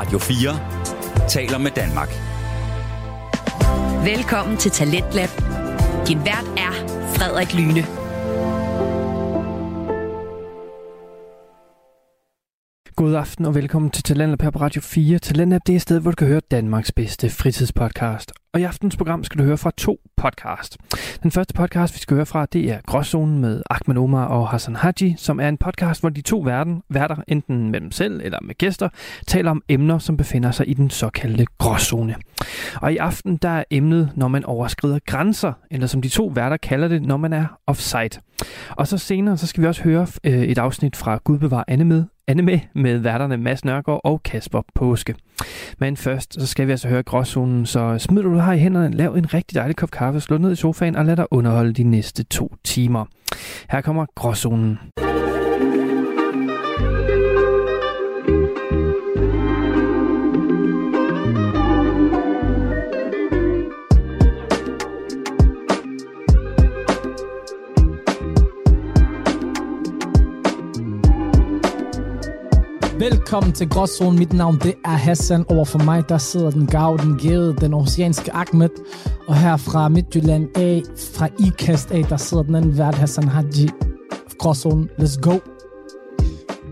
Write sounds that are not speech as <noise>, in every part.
Radio 4 taler med Danmark. Velkommen til Talentlab. Din vært er Frederik Lyne. God aften og velkommen til Talentlab her på Radio 4. Talentlab det er et sted, hvor du kan høre Danmarks bedste fritidspodcast. Og i aftens program skal du høre fra to podcast. Den første podcast, vi skal høre fra, det er Gråzonen med Ahmed Omar og Hassan Haji, som er en podcast, hvor de to verden, værter, enten med dem selv eller med gæster, taler om emner, som befinder sig i den såkaldte gråzone. Og i aften, der er emnet, når man overskrider grænser, eller som de to værter kalder det, når man er offside. Og så senere, så skal vi også høre øh, et afsnit fra Gud bevar Anne med, anime med værterne Mads Nørgaard og Kasper Påske. Men først, så skal vi altså høre Gråzonen, så smid du har i hænderne, lav en rigtig dejlig kop kaffe, slå ned i sofaen og lad dig underholde de næste to timer. Her kommer Gråzonen. Velkommen til Gråzonen. Mit navn det er Hassan. Over for mig der sidder den gav, den gæde, den oceanske Ahmed. Og her fra Midtjylland A, fra IKAST A, der sidder den anden vært, Hassan Haji. Gråzonen, let's go.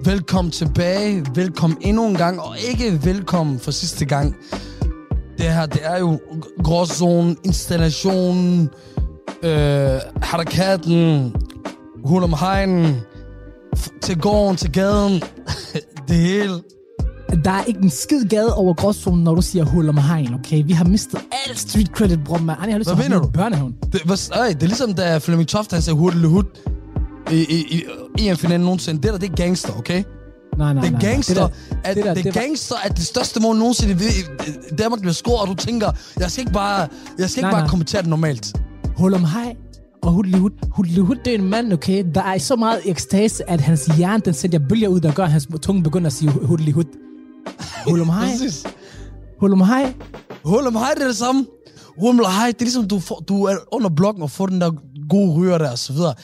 Velkommen tilbage. Velkommen endnu en gang, og ikke velkommen for sidste gang. Det her, det er jo gråzonen, installationen, øh, harakaten, hul om hegnen, til gården, til gaden, <laughs> det hele. Der er ikke en skid gade over Gråzonen, når du siger hul om hegn, okay? Vi har mistet alt street credit, bror, man. Ej, jeg har lyst til at du? i børnehaven. Det, hvad, øj, det er ligesom, da Flemming Toft, han sagde hurtigt hud i, i, i EM-finalen nogensinde. Det der, det er gangster, okay? Nej, nej, Det er nej, nej. gangster, Det der, at, det der, det, det var- gangster at det største mål nogensinde i i Danmark bliver scoret, og du tænker, jeg skal ikke bare, jeg skal ikke Nej, bare nej. kommentere det normalt. Hul om hej og Hudli Hud. Hudli Hud, det er en mand, okay, der er så meget ekstase, at hans hjerne, den sender bølger ud, der gør, at hans tunge begynder at sige Hudli Hud. Hul om <laughs> hej. Præcis. Hul om hej. Hul om hej, det er det samme. Hul om hej, det er ligesom, du, får, du er under blokken og får den der gode ryger der, og så videre.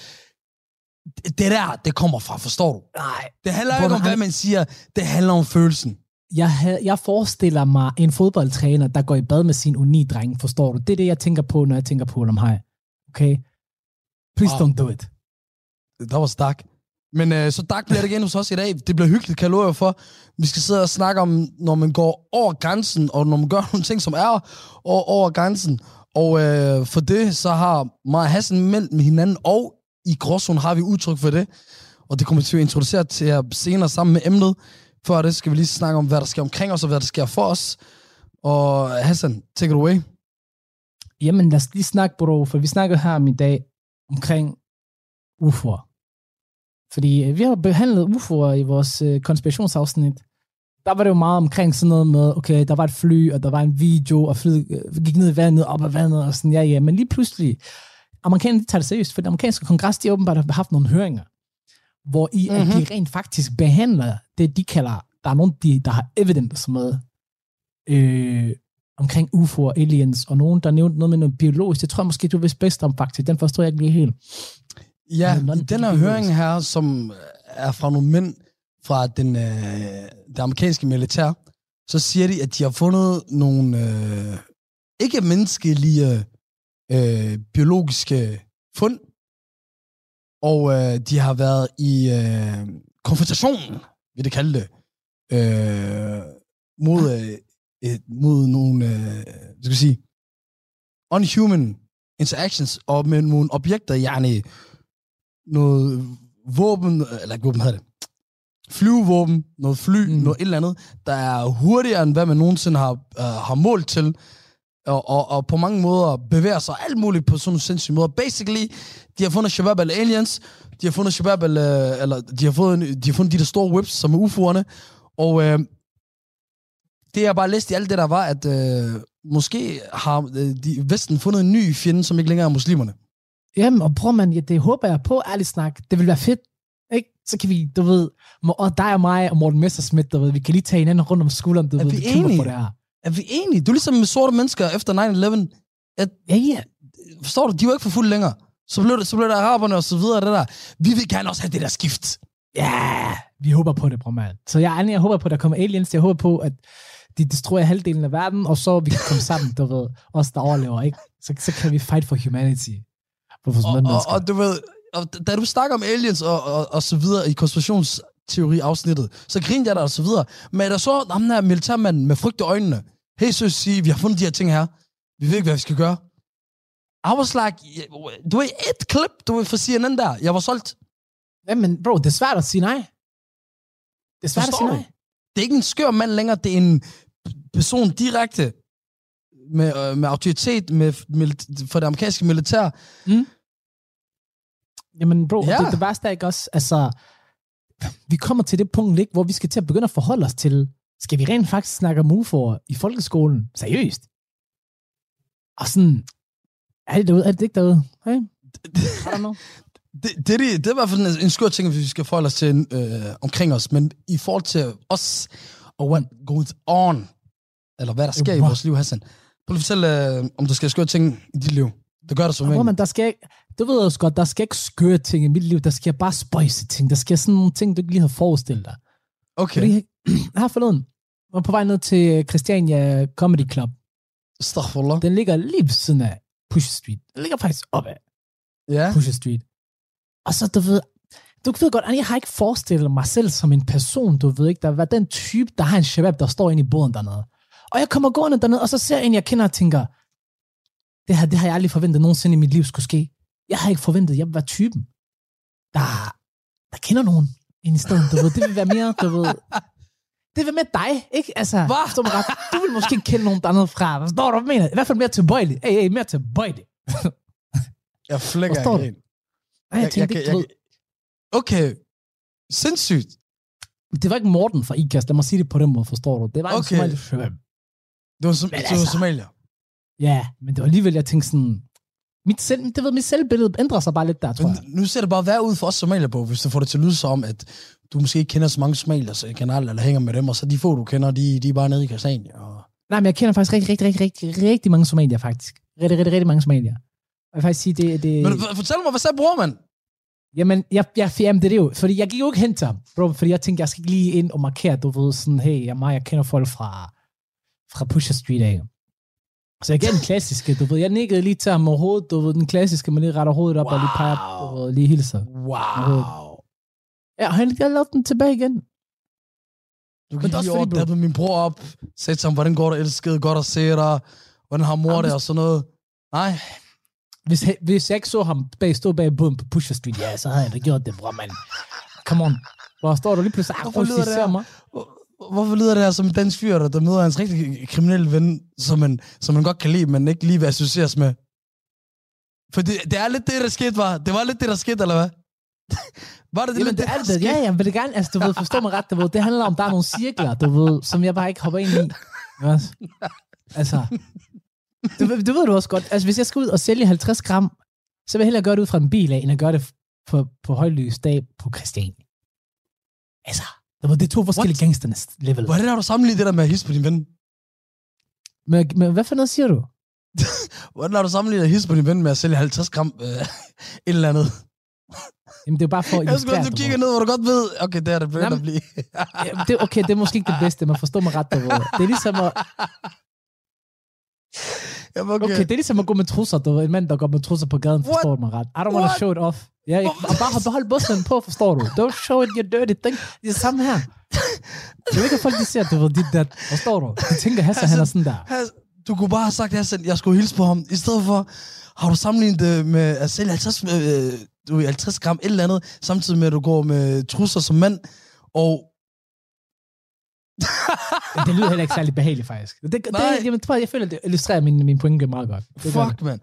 Det der, det kommer fra, forstår du? Nej. Det handler ikke om, hvad man siger. Det handler om følelsen. Jeg, havde, jeg forestiller mig en fodboldtræner, der går i bad med sin unidreng, forstår du? Det er det, jeg tænker på, når jeg tænker på hul om hej. Okay? Please Wow. don't do it. Der var stak. Men øh, så dak bliver det igen hos os i dag. Det bliver hyggeligt, kan jer for. Vi skal sidde og snakke om, når man går over grænsen, og når man gør <laughs> nogle ting, som er over, over grænsen. Og øh, for det, så har mig og Hassan meldt med hinanden, og i gråzonen har vi udtryk for det. Og det kommer til at introducere til jer senere sammen med emnet. Før det skal vi lige snakke om, hvad der sker omkring os, og hvad der sker for os. Og Hassan, take it away. Jamen, lad os lige snakke, bro, for vi snakkede her om i dag omkring UFO'er. Fordi øh, vi har behandlet UFO'er i vores øh, konspirationsafsnit. Der var det jo meget omkring sådan noget med, okay, der var et fly, og der var en video, og flyet øh, gik ned i vandet, op af vandet, og sådan, ja, ja. Men lige pludselig, amerikanerne tager det seriøst, for den amerikanske kongres, de åbenbart har haft nogle høringer, hvor i mm-hmm. at de rent faktisk behandler det, de kalder, der er nogen, de, der har evidence med, øh, omkring UFO og aliens, og nogen, der nævnte noget med noget biologisk. Det tror jeg måske, du vidste bedst om, faktisk. Den forstår jeg ikke lige helt. Ja, i den her høring her, som er fra nogle mænd fra den, øh, det amerikanske militær, så siger de, at de har fundet nogle øh, ikke menneskelige øh, biologiske fund, og øh, de har været i øh, konfrontation, vil det kalde det, øh, mod, øh, et, mod nogle, øh, hvad skal jeg sige, unhuman interactions, og med nogle objekter, yani noget våben, eller ikke våben hedder det, flyvevåben, noget fly, Mm. noget et eller andet, der er hurtigere, end hvad man nogensinde har, uh, har målt til, og, og, og på mange måder bevæger sig alt muligt på sådan nogle sindssyge måder. Basically, de har fundet Shabab al aliens, de har fundet Shabab al, uh, eller de har, fået, de har fundet de der store whips, som er UFO'erne, og uh, det jeg bare læste i alt det der var, at uh, måske har uh, de, Vesten fundet en ny fjende, som ikke længere er muslimerne. Jamen, og bror man, ja, det håber jeg på, ærligt snak. Det vil være fedt. Ikke? Så kan vi, du ved, og dig og mig og Morten Messersmith, du ved, vi kan lige tage hinanden rundt om skulderen, du Er ved, vi vi enige? for det her. Er vi enige? Du er ligesom med sorte mennesker efter 9-11. At, Ja, ja. forstår du, de var ikke for fuld længere. Så blev, det, så blev der araberne og så videre, det der. Vi vil gerne også have det der skift. Ja, vi håber på det, bror mand. Så jeg, jeg håber på, at der kommer aliens. Jeg håber på, at de destruerer halvdelen af verden, og så vi kan komme sammen, du ved, os der overlever, ikke? Så, så kan vi fight for humanity. For, Og, og, og du ved, og da du snakker om aliens og, og, og så videre i konspirationsteori-afsnittet, så griner jeg der og så videre. Men der så ham der militærmanden med frygt i øjnene, hey søs, sige, vi har fundet de her ting her. Vi ved ikke, hvad vi skal gøre. I was like, du ved, et klip, du ved, for CNN der. Jeg var solgt. Ja, men bro, det er svært at sige nej. Det er svært Forstår at sige du? nej. Det er ikke en skør mand længere, det er en person direkte med, øh, med autoritet med, med, for det amerikanske militær. Jamen bro, Ja. det, det værste er ikke også, altså, vi kommer til det punkt, ikke, hvor vi skal til at begynde at forholde os til, skal vi rent faktisk snakke om UFO'er i folkeskolen? Seriøst? Og sådan, er det derude? Er det ikke derude? Hey? <laughs> Det, det, er, det, det er i hvert fald en, skør ting, vi skal forholde os til øh, omkring os, men i forhold til os og what goes on, eller hvad der sker i Wow. vores liv, Hassan. Prøv lige fortælle, øh, om der sker skøre ting i dit liv. Det gør der som regel. man, der skal du ved også godt, der skal ikke skøre ting i mit liv, der sker bare spøjse ting, der sker sådan nogle ting, du ikke lige har forestillet dig. Okay, Fordi <clears throat> her forleden, jeg var på vej ned til Christiania Comedy Club. Astaghfirullah. Den ligger lige ved siden af Pusher Street. Den ligger faktisk op af Ja. Pusher Street. Og så, du ved, du ved godt, jeg har ikke forestillet mig selv som en person, du ved ikke, der var den type, der har en shabab, der står inde i båden dernede. Og jeg kommer gående dernede, og så ser jeg en, jeg kender og tænker, det her, det har jeg aldrig forventet nogensinde i mit liv skulle ske. Jeg har ikke forventet, jeg vil være typen, der, der kender nogen ind i stedet, du ved. Det vil være mere, du ved, det vil være med dig, ikke? Altså, Hva? mig ret. Du vil måske kende nogen dernede fra. Forstår du, hvad jeg mener? I hvert fald mere tilbøjelig. Hey, hey, mere tilbøjelig. <laughs> Jeg flækker ikke du? helt. Nej, jeg tænkte ikke, du ved, Okay, sindssygt. Det var ikke Morten fra IKAST, lad mig sige det på den måde, forstår du? Det var en Okay. somalisk shabab. Det var, som, det var altså- Somalia. Ja, men det var alligevel, jeg tænkte sådan, mit, selv, det ved, mit selvbillede ændrer sig bare lidt der, tror jeg. Men nu ser det bare værd ud for os somalier på, hvis du får det til at lyde som, at du måske ikke kender så mange somalier, så generelt, eller hænger med dem, og så de få, du kender, de, de er bare nede i Christiania. Og... Nej, men jeg kender faktisk rigtig, rigtig, rigtig, rigtig, rigtig mange somalier, faktisk. Rigtig, rigtig, rigtig mange somalier. Og jeg vil faktisk sige, det, det, Men fortæl mig, hvad sagde bror, mand? Jamen, jeg, jeg, jamen, det er det jo. Fordi jeg gik jo ikke hen til ham, bro, fordi jeg tænkte, jeg skal lige ind og markere, du ved, sådan, hey, jeg, mig, jeg kender folk fra, fra Pusher Street af. Så jeg gav den klassiske, du ved, jeg nikkede lige til ham over hovedet, du ved, den klassiske, man lige retter hovedet op wow. og lige peger, du ved, lige hilser. Wow. Ja, og han, jeg lavede den tilbage igen. Du gik lige over, dappede min bror op, sagde til ham, hvordan går det, elskede, godt at se dig, hvordan har mor Jamen, det, og sådan noget. Nej, Hvis, hvis jeg ikke så ham bag, stå bag båden på Pusher Street, ja, så havde jeg da gjort det, bror, mand. Come on. Hvor står du lige pludselig? Hvorfor Hvorfor lyder det mig? Hvor- hvorfor lyder det her som en dansk fyr, der, der møder hans rigtig kriminelle ven, som man, som man godt kan lide, men ikke lige vil associeres med? For det, det er lidt det, der skete, var. Det var lidt det, der skete, eller hvad? <laughs> var det det, Jamen, lidt det er det, ja, jeg vil det gerne, altså, du ved, forstå mig ret, du ved, det handler om, der er nogle cirkler, du ved, som jeg bare ikke hopper ind i. Også? Altså, du, det ved du også godt. Altså, hvis jeg skal ud og sælge 50 gram, så vil jeg hellere gøre det ud fra en bil af, end at gøre det på, på højlys dag på Christian. Altså, det er to forskellige gangsternes level. Hvordan har du sammenlignet det der med at hisse på din ven? Men, men hvad noget siger du? <laughs> Hvordan har du sammenlignet at hisse på din ven med at sælge 50 gram øh, <laughs> et eller andet? Jamen, det er bare for at Jeg skulle, illustrere, du kigger ned, hvor du godt ved, okay, det er det begyndt Jamen, at blive. Ja, det, okay, det er måske ikke det bedste, men forstå mig ret, ved. Det er ligesom at, <laughs> Jamen, okay. Okay, det er ligesom at gå med trusser, du. En mand, der går med trusser på gaden, forstår du mig ret. I don't want to What? show it off. Ja, ikke? og bare behold bussen på, forstår du. Don't show it, you dirty thing. Det er samme her. Jeg ved ikke, at folk de ser, du ved, dit dat. Forstår du? De tænker, Hassan, han er sådan der. Has, du kunne bare have sagt, Hassan, jeg skulle hilse på ham. I stedet for, har du sammenlignet det med at sælge 50, øh, du ved, 50 gram et eller andet, samtidig med, at du går med trusser som mand, og Det lyder heller ikke særlig behageligt, faktisk. Det, det, jamen, tror jeg, jeg føler, det illustrerer min, min pointe meget godt. Det fuck, mand.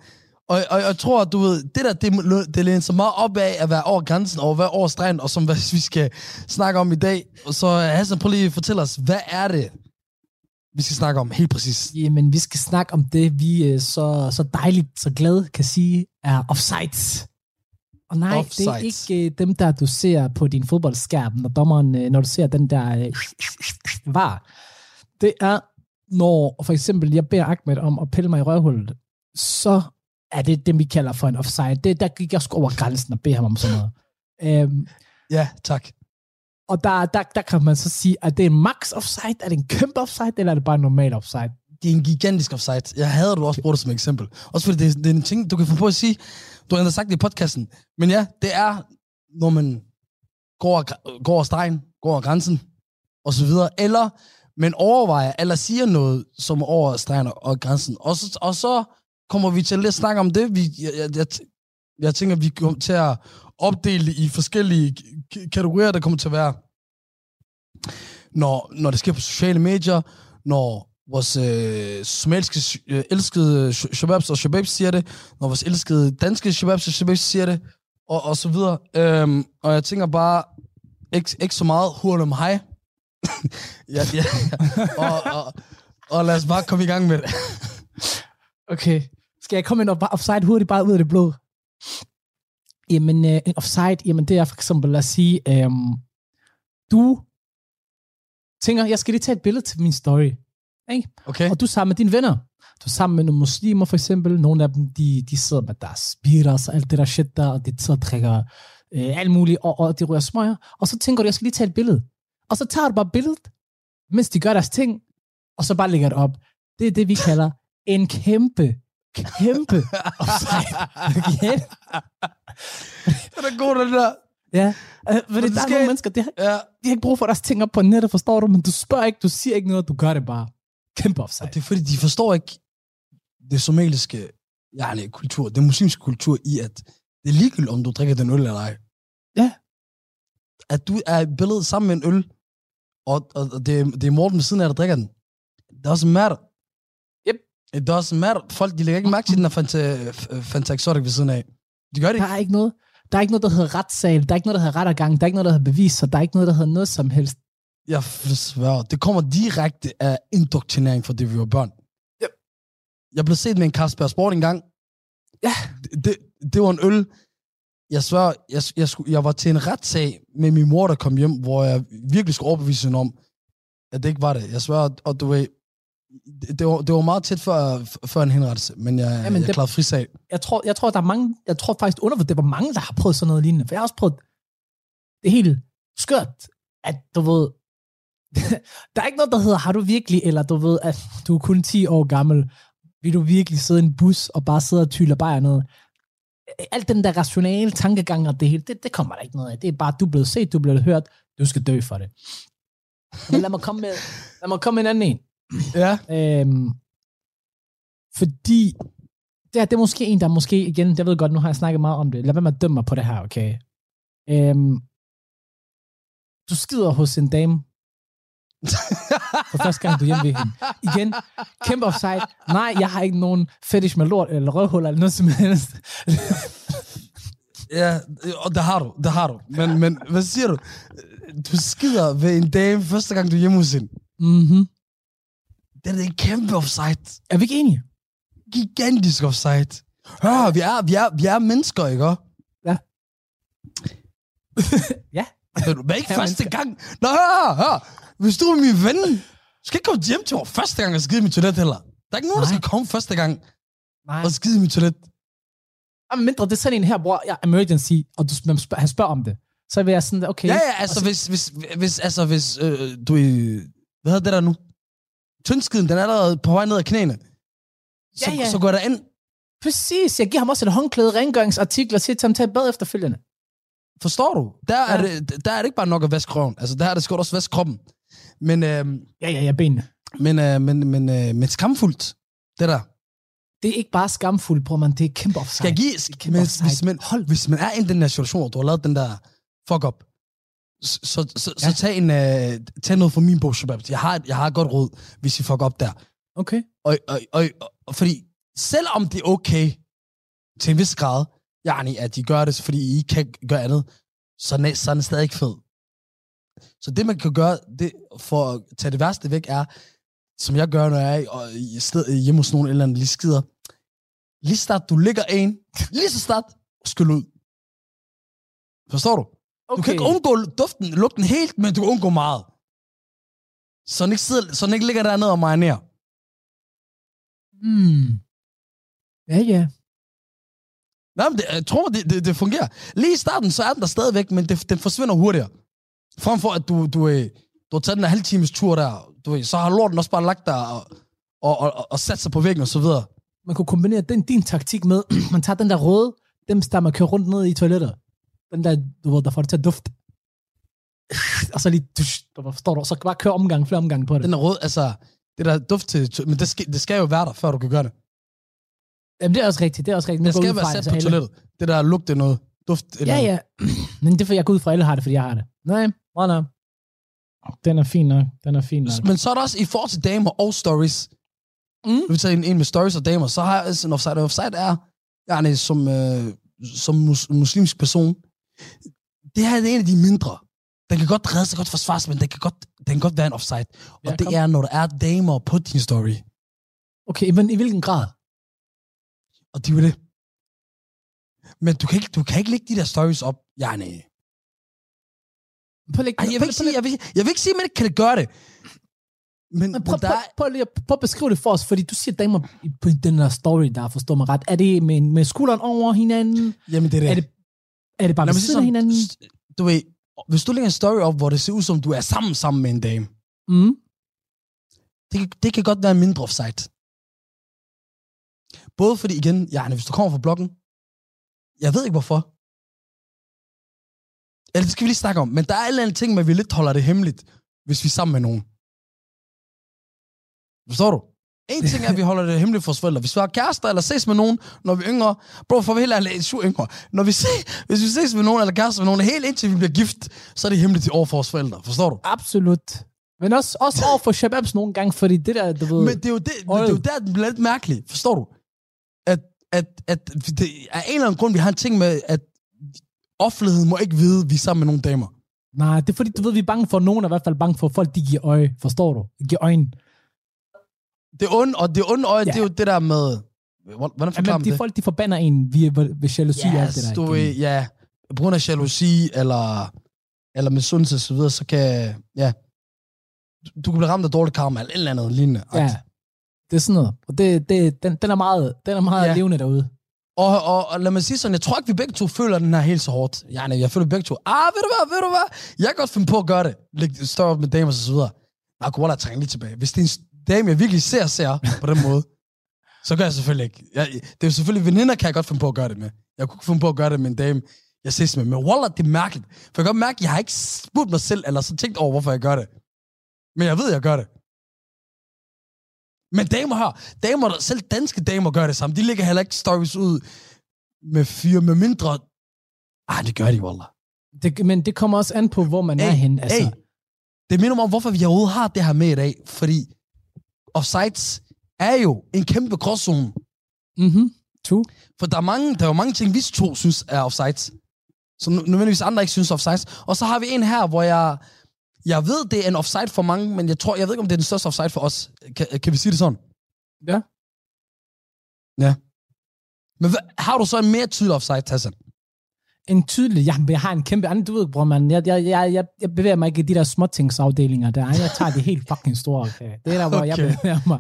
Og, og jeg tror, du ved, det der, det, det læner så meget op af at være over grænsen, og være over stregen, og som hvad <laughs> vi skal snakke om i dag. Så Hassan, prøv lige at fortælle os, hvad er det, vi skal snakke om helt præcis? Jamen, vi skal snakke om det, vi øh, så, så dejligt, så glad kan sige, er offsides. Og nej, det er Offsides. ikke øh, dem, der du ser på din fodboldskærm, når dommeren, øh, når du ser den der øh, var. Det er, når for eksempel jeg beder Ahmed om at pille mig i røvhullet, så er det det, vi kalder for en offside. Det, der gik jeg sgu over grænsen og beder ham om sådan noget. Øhm, Ja, tak. Og der, der, der kan man så sige, at det er en max offside, er det en kæmpe offside, eller er det bare en normal offside? Det er en gigantisk offside. Jeg hader, du også bruger det som eksempel. Også fordi det, det er en ting, du kan få på at sige. Du har sagt det i podcasten. Men ja, det er, når man går, over- går over stregen, går over grænsen, og så videre. Eller man overvejer, eller siger noget, som er over stregen og grænsen. Og så, og så kommer vi til at snakke om det. Vi, jeg, jeg, jeg, jeg tænker, vi kommer til at opdele i forskellige kategorier, der kommer til at være, når, når det sker på sociale medier, når vores øh, somaliske øh, elskede shababs og shababs siger det, når vores elskede danske shababs og shababs siger det, og, og så videre. Øhm, og jeg tænker bare, ikke, ikke så meget hurlum hej. <laughs> ja, ja, og, og, og lad os bare komme i gang med det. <laughs> Okay. Skal jeg komme ind og bare offside hurtigt, bare ud af det blå? Jamen, øh, en offside, jamen det er for eksempel, lad os sige, øhm, du tænker, jeg skal lige tage et billede til min story. Ikke? Okay? Og du er sammen med dine venner. Du er sammen med nogle muslimer, for eksempel. Nogle af dem, de, de sidder med deres spiras og alt det der shit der, og de sidder og drikker øh, alt muligt, og, og de rører smøger. Og så tænker du, jeg skal lige tage et billede. Og så tager du bare billedet, mens de gør deres ting, og så bare lægger det op. Det er det, vi kalder en kæmpe, kæmpe offside. Okay? <laughs> Den er god, den der. Ja. Øh, fordi det der er nogle mennesker, de har, Ja. de har ikke brug for deres ting op på nettet, forstår du? Men du spørger ikke, du siger ikke noget, du gør det bare. Kæmpe offside. Og det er fordi, de forstår ikke det somaliske yani, kultur, den muslimske kultur i, at det er ligegyldigt, om du drikker den øl eller ej. Ja. At du er billedet sammen med en øl, og, og, og det, er- det er Morten ved siden af, der drikker den. Det doesn't matter. Yep. It doesn't matter. Folk, de lægger ikke mærke til den her Fanta, Fanta Exotic ved siden af. De gør det Der ikke. er ikke noget, der er ikke noget, der hedder retssal. Der er ikke noget, der hedder rettergang. Der er ikke noget, der hedder beviser. Der er ikke noget, der hedder noget som helst. Jeg svær, det kommer direkte af indoktrinering fra det, vi var børn. Yep. Jeg blev set med en Carlsberg Sport engang. Ja. Det, det, det var en øl. Jeg svær, jeg, jeg, skulle, jeg var til en retssag med min mor, der kom hjem, hvor jeg virkelig skulle overbevise hende om, at det ikke var det. Jeg svær, og du ved, det, det, var, det var meget tæt før, før en henrettelse, men jeg, Jamen, jeg det- klarede frisag. Jeg tror, jeg tror, der er mange, jeg tror faktisk undervurderet, hvor mange, der har prøvet sådan noget lignende. For jeg har også prøvet det er helt skørt, at du ved, <laughs> der er ikke noget, der hedder, har du virkelig, eller du ved, at du er kun 10 år gammel, vil du virkelig sidde i en bus og bare sidde og tylle bajer ned? Alt den der rationale tankegang og det hele, det, det kommer der ikke noget af. Det er bare, du er blevet set, du er blevet hørt, du skal dø for det. Men lad mig komme med, lad mig komme med en anden en. Ja. Øhm, fordi det, er, det er måske en, der måske igen, jeg ved godt, nu har jeg snakket meget om det. Lad være med at dømme mig på det her, okay? Øhm, du skider hos en dame. For første gang, du er hjemme ved hende. Igen, kæmpe offside. Nej, jeg har ikke nogen fetish med lort eller røvhuller eller noget som helst. Ja, og det har du, det har du. Men, men hvad siger du? Du skider ved en dame første gang, du er hjemme hos hende. mm-hmm. Det er en kæmpe offside. Er vi ikke enige? Gigantisk offside. Hør, vi er, vi er, vi er mennesker, ikke? Ja. <laughs> ja. Men ikke første gang. Nå, hør, hør. Hvis du er min ven, du skal ikke komme hjem til mig første gang og skide i mit toilet heller. Der er ikke nogen, der Nej. skal komme første gang Nej. og skide i mit toilet. Jamen, mindre det er sådan en her, hvor jeg emergency, og du, man spørger, han spørger om det. Så vil jeg sådan, okay. Ja, ja, altså så- hvis, hvis, hvis, altså, hvis øh, du er... Hvad hedder det der nu? Tyndskiden, den er allerede på vej ned ad knæene. Så, Ja, ja. så går der ind. Præcis, jeg giver ham også et håndklæde, rengøringsartikler, og siger til ham, tag bad efterfølgende. Forstår du? Der er, Ja. det, der er det ikke bare nok at vaske røven. Altså, der er det skal du også vaske kroppen. Men, øh, Ja, ja, ja, benene. men, øh, men, men, øh, men skamfuldt, det der. Det er ikke bare skamfuldt, bror man, det er kæmpe offside. Skal jeg give, kæmpe men, hvis, man, Hold. hvis man er i den der situation, og du har lavet den der fuck up, så, så, så, Ja. så tag, en, øh, tag noget fra min bog, Shabab. Jeg har, jeg har et godt råd, hvis I fuck op der. Okay. Og, og, og, og fordi selvom det er okay til en vis grad, yani, at de gør det, fordi I ikke kan gøre andet, så, så er den stadig ikke fed. Så det, man kan gøre det, for at tage det værste væk, er, som jeg gør, når jeg er og i sted, hjemme hos nogen eller andet, lige skider. Lige start, du ligger en, lige så start, skyld ud. Forstår du? Okay. Du kan ikke undgå duften, lugten helt, men du kan undgå meget. Så den ikke, sidder, så den ikke ligger dernede og marinerer. Hmm. Ja, ja. Nej, men det, jeg tror, det, det, det fungerer. Lige i starten, så er den der stadigvæk, men det, den forsvinder hurtigere. Frem for, at du, du, øh, du har taget den her halv times tur der, du ved, så har lorten også bare lagt der og, og, og, og sat sig på væggen og så videre. Man kunne kombinere den, din taktik med, <clears throat> man tager den der røde, dem der man kører rundt ned i toilettet. Den der, du ved, der får det til at dufte. <sighs> Og så lige, du forstår du, så bare køre omgang, flere omgange på det. Den er rød, altså, det der duft til, men det skal, det skal jo være der, før du kan gøre det. Jamen, det er også rigtigt, det er også rigtigt. Det skal være at sat på alle- toilettet. Det der lugte noget. Duft. eller- Ja, ja. <clears throat> Men det er for, jeg går ud fra, at alle har det, fordi jeg har det. Nej, nej, nej. Den er fin nok. Den er fin nok. Men så er der også i forhold til damer og stories. Mm. Vi tager en, en med stories og damer, så har jeg altså en offside. Og offside er, jeg som, øh, som mus, muslimsk person, det her er en af de mindre. Den kan godt redde sig, godt forsvares, men den kan godt, den kan godt være en offside. Og Ja, det kom. er, når der er damer på din story. Okay, men i hvilken grad? Og det er det. Men du kan ikke, du kan ikke lægge de der stories op. Nej. Prøv, Ej, jeg, vil ikke sige, jeg, vil, jeg vil ikke sige, at man ikke kan gøre det. Men, Men prøv, der prøv, prøv, lige prøv at beskrive det for os, fordi du siger damer på den der story, der forstår mig ret. Er det med, med skulderen over hinanden? jamen det er det. Er det, er det bare Lad ved siden af hinanden? du ved, hvis du lægger en story op, hvor det ser ud som, du er sammen sammen med en dame, Mm. det, kan- det kan godt være mindre offside. Både fordi, igen, ja, hvis du kommer fra bloggen, jeg ved ikke hvorfor. Eller det skal vi lige snakke om, men der er alle andre ting med, at vi lidt holder det hemmeligt, hvis vi er sammen med nogen. Forstår du? En ting er, at vi holder det hemmeligt for vores forældre. Hvis vi har kærester eller ses med nogen, når vi er yngre, bro, for vi helt ærligt, syv yngre. Når vi ses, hvis vi ses med nogen eller kærester med nogen, helt indtil vi bliver gift, så er det hemmeligt over for vores forældre. Forstår du? Absolut. Men også, også over for shababs nogle gange, fordi det der, du ved... Men det er jo, det, det, det er jo der, den bliver lidt mærkelig. Forstår du? At, at, at det er en eller anden grund, vi har en ting med, at offentligheden må ikke vide, at vi er sammen med nogle damer. Nej, det er fordi, du ved, vi er bange for, nogen er i hvert fald bange for, at folk de giver øje. Forstår du? De giver øjne. Det onde, og det onde øje, Ja. ja. det er jo det der med... Hvordan forklarer Jamen, man de det? folk, de forbander en via, ved jalousi og alt det Yes, der. du igen. ja. På grund af jalousi, eller, eller misundelse og så videre, så kan... Ja. Du- Du kan blive ramt af dårlig karma, eller et eller andet lignende. Ja, det er sådan noget. Og det, det, den, den er meget, den er meget Ja. levende derude. Og, og, og lad mig sige sådan, jeg tror ikke, vi begge to føler den her helt så hårdt. Ja, nej, jeg føler begge to, ah, ved du hvad, ved du hvad, jeg kan godt finde på at gøre det. Lægge op med damer og så videre. Nej, kunne trænge lige tilbage. Hvis det er en dame, jeg virkelig ser, ser på den måde, <laughs> så gør jeg selvfølgelig ikke. Jeg, det er jo selvfølgelig veninder, kan jeg godt finde på at gøre det med. Jeg kunne ikke finde på at gøre det med en dame, jeg ses med. Men Walla, det er mærkeligt. For jeg kan godt mærke, at jeg har ikke spurgt mig selv, eller så tænkt over, hvorfor jeg gør det. Men jeg ved, jeg gør det. Men damer her, damer, der, selv danske damer gør det samme. De lægger heller ikke stories ud med fyre, med mindre... Ah, det gør de, Wallah. Det, men det kommer også an på, hvor man er henne. Altså, Hey, det minder mig om, hvorfor vi overhovedet har det her med i dag. Fordi offsides er jo en kæmpe gråzone. mm-hmm. True. For der er, mange, der er jo mange ting, vi to synes er offsides. Nu- nødvendigvis andre ikke synes offsides. Og så har vi en her, hvor jeg... Jeg ved, det er en offside for mange, men jeg tror, jeg ved ikke, om det er den største offside for os. Kan, kan vi sige det sådan? Ja. Ja. Men hvad, har du så en mere tydelig offside, Tassan? En tydelig, jeg, jeg har en kæmpe anden, du ved, bror, man, jeg, jeg, jeg, jeg, bevæger mig ikke i de der småtingsafdelinger der. Jeg tager det helt fucking store, okay. Det er der, hvor okay. jeg bevæger mig.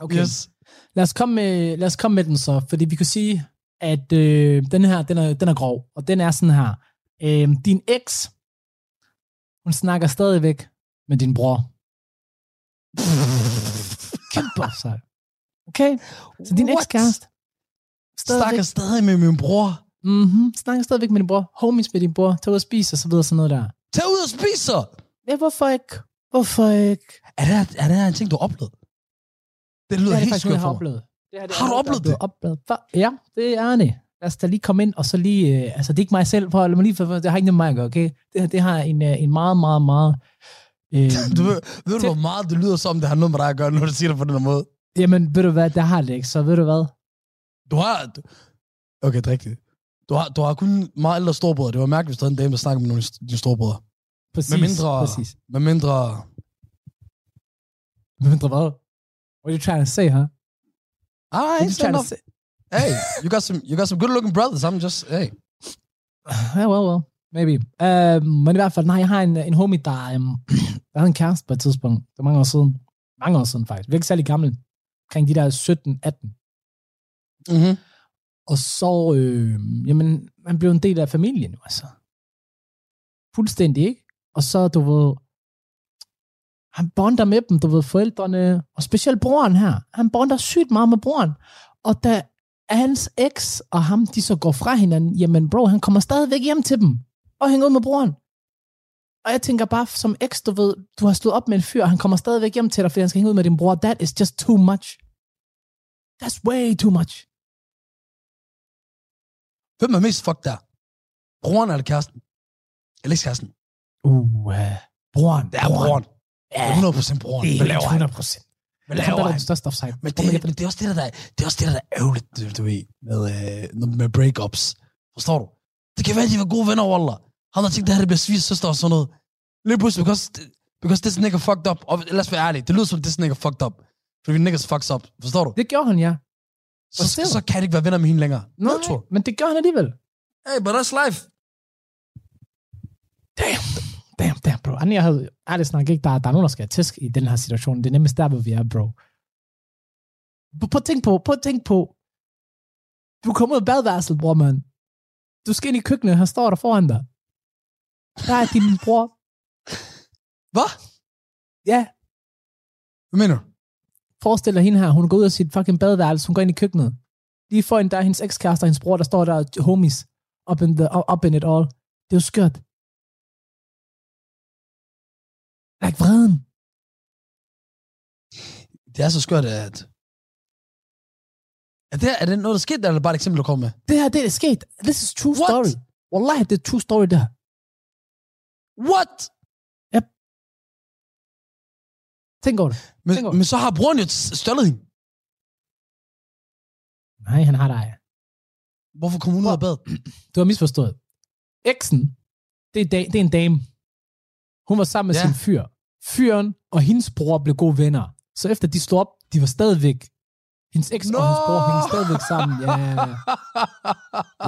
Okay. Yes. Lad os, komme med, lad os komme med den så, fordi vi kan sige, at øh, den her, den er, den er grov, og den er sådan her. Øh, din eks, hun snakker stadigvæk med din bror. Kæmpe offside. Okay? Så din ekskæreste, Snakker stadig med min bror. mm-hmm, snakker stadigvæk med din bror, homies med din bror, tager ud og spiser, og så videre sådan noget der. Tag ud og spis så. Ja, hvorfor ikke? Hvorfor ikke? Er det, er det en ting, du har oplevet? Det lyder Det er det helt skørt har for mig. oplevet. Det her, det Har du oplevet blevet oplevet. Ja, det er det. Lad os da lige komme ind, og så lige... Øh, altså, det er ikke mig selv, for lad mig lige for, det har ikke noget med mig at gøre, okay? Det det har en, øh, en meget, meget, meget... Øh, <laughs> Du ved, ved du, hvor meget det lyder som, det har noget med dig at gøre, når du siger det på den her måde? jamen, ved du hvad, det har det ikke, så ved du hvad? Du har... du- Okay, det er rigtigt. Du har, du har kun meget ældre storebrødre. Det var mærkeligt, hvis der er en dame, der snakker med nogle af dine storebrødre. Præcis, Med mindre... præcis. Med mindre... Med mindre hvad? What are you trying to say, huh? It's trying to enough. say? Hey, you got some, you got some good looking brothers. I'm just, hey. <sighs> Ja, well, well, maybe. Uh, men i hvert fald, nej, jeg har en, en homie, der, um, <clears throat> der havde en kæreste på et tidspunkt. Det var mange år siden. Mange år siden, faktisk. Vi er ikke særlig gammel. Omkring de der 17-18. Mm-hmm. Og så, øh, jamen, man blev en del af familien, jo, altså. Fuldstændig, ikke? Og så, du ved, han bonder med dem, du ved, forældrene, og specielt broren her. Han bonder sygt meget med broren. Og da hans eks og ham, de så går fra hinanden, jamen bro, han kommer stadigvæk hjem til dem, og hænger ud med broren. Og jeg tænker bare, som eks, du ved, du har stået op med en fyr, og han kommer stadigvæk hjem til dig, fordi han skal hænge ud med din bror. That is just too much. That's way too much. Hvem er mest fucked der? Broren eller kæresten? Eller ikke kæresten? Uh, uh broren. Det er broren. Ja, Det er 100% broren. det er laver han? 100 Hvad Det er ham, der er den største offside. Men det, at- det, er også det, der, det er også det, der er ærgerligt, du, du ved, med, øh, med breakups. Forstår du? Det kan være, at de var gode venner, Wallah. Han har tænkt, det her det bliver svis søster og sådan noget. Lige pludselig, because, because this nigga fucked up. Og lad os være ærlige, det lyder som, this nigga fucked up. Fordi niggas fucks up. Forstår du? Det gjorde han, ja. Så, forstår så kan de ikke være venner med hende længere. Nej, men det gør han alligevel. Hey, but that's life. Damn, damn, damn, bro. Anja havde ærligt snak ikke, der, der er nogen, der skal have tæsk i den her situation. Det er nemmest der, hvor vi er, bro. Prøv at tænke på, prøv at tænke på. Du kommer ud af badværelset, bror, mand. Du skal ind i køkkenet, han står der foran dig. Der er din bror. <laughs> Hvad? Ja, Hvad mener du? forestil dig hende her, hun går ud af sit fucking badeværelse, hun går ind i køkkenet. Lige foran der er hendes ekskæreste og hendes bror, der står der, homies, up in, the, up in it all. Det er jo skørt. Like vreden. Det er så skørt, at... Er det, er det noget, der skete, eller er det bare et eksempel, du kommer med? Det her, det er sket. This is true What? story. Wallahi, det er true story der. What? Tænk over det. Men, over. men så har broren jo stjålet hende. Nej, han har dig. Hvorfor kom hun ud af badet? <clears throat> Du har misforstået. Eksen, det er, da- det er en dame. Hun var sammen med Ja. sin fyr. Fyren og hendes bror blev gode venner. Så efter de slog op, de var stadigvæk hendes eks no! og hendes bror hængte stadigvæk sammen.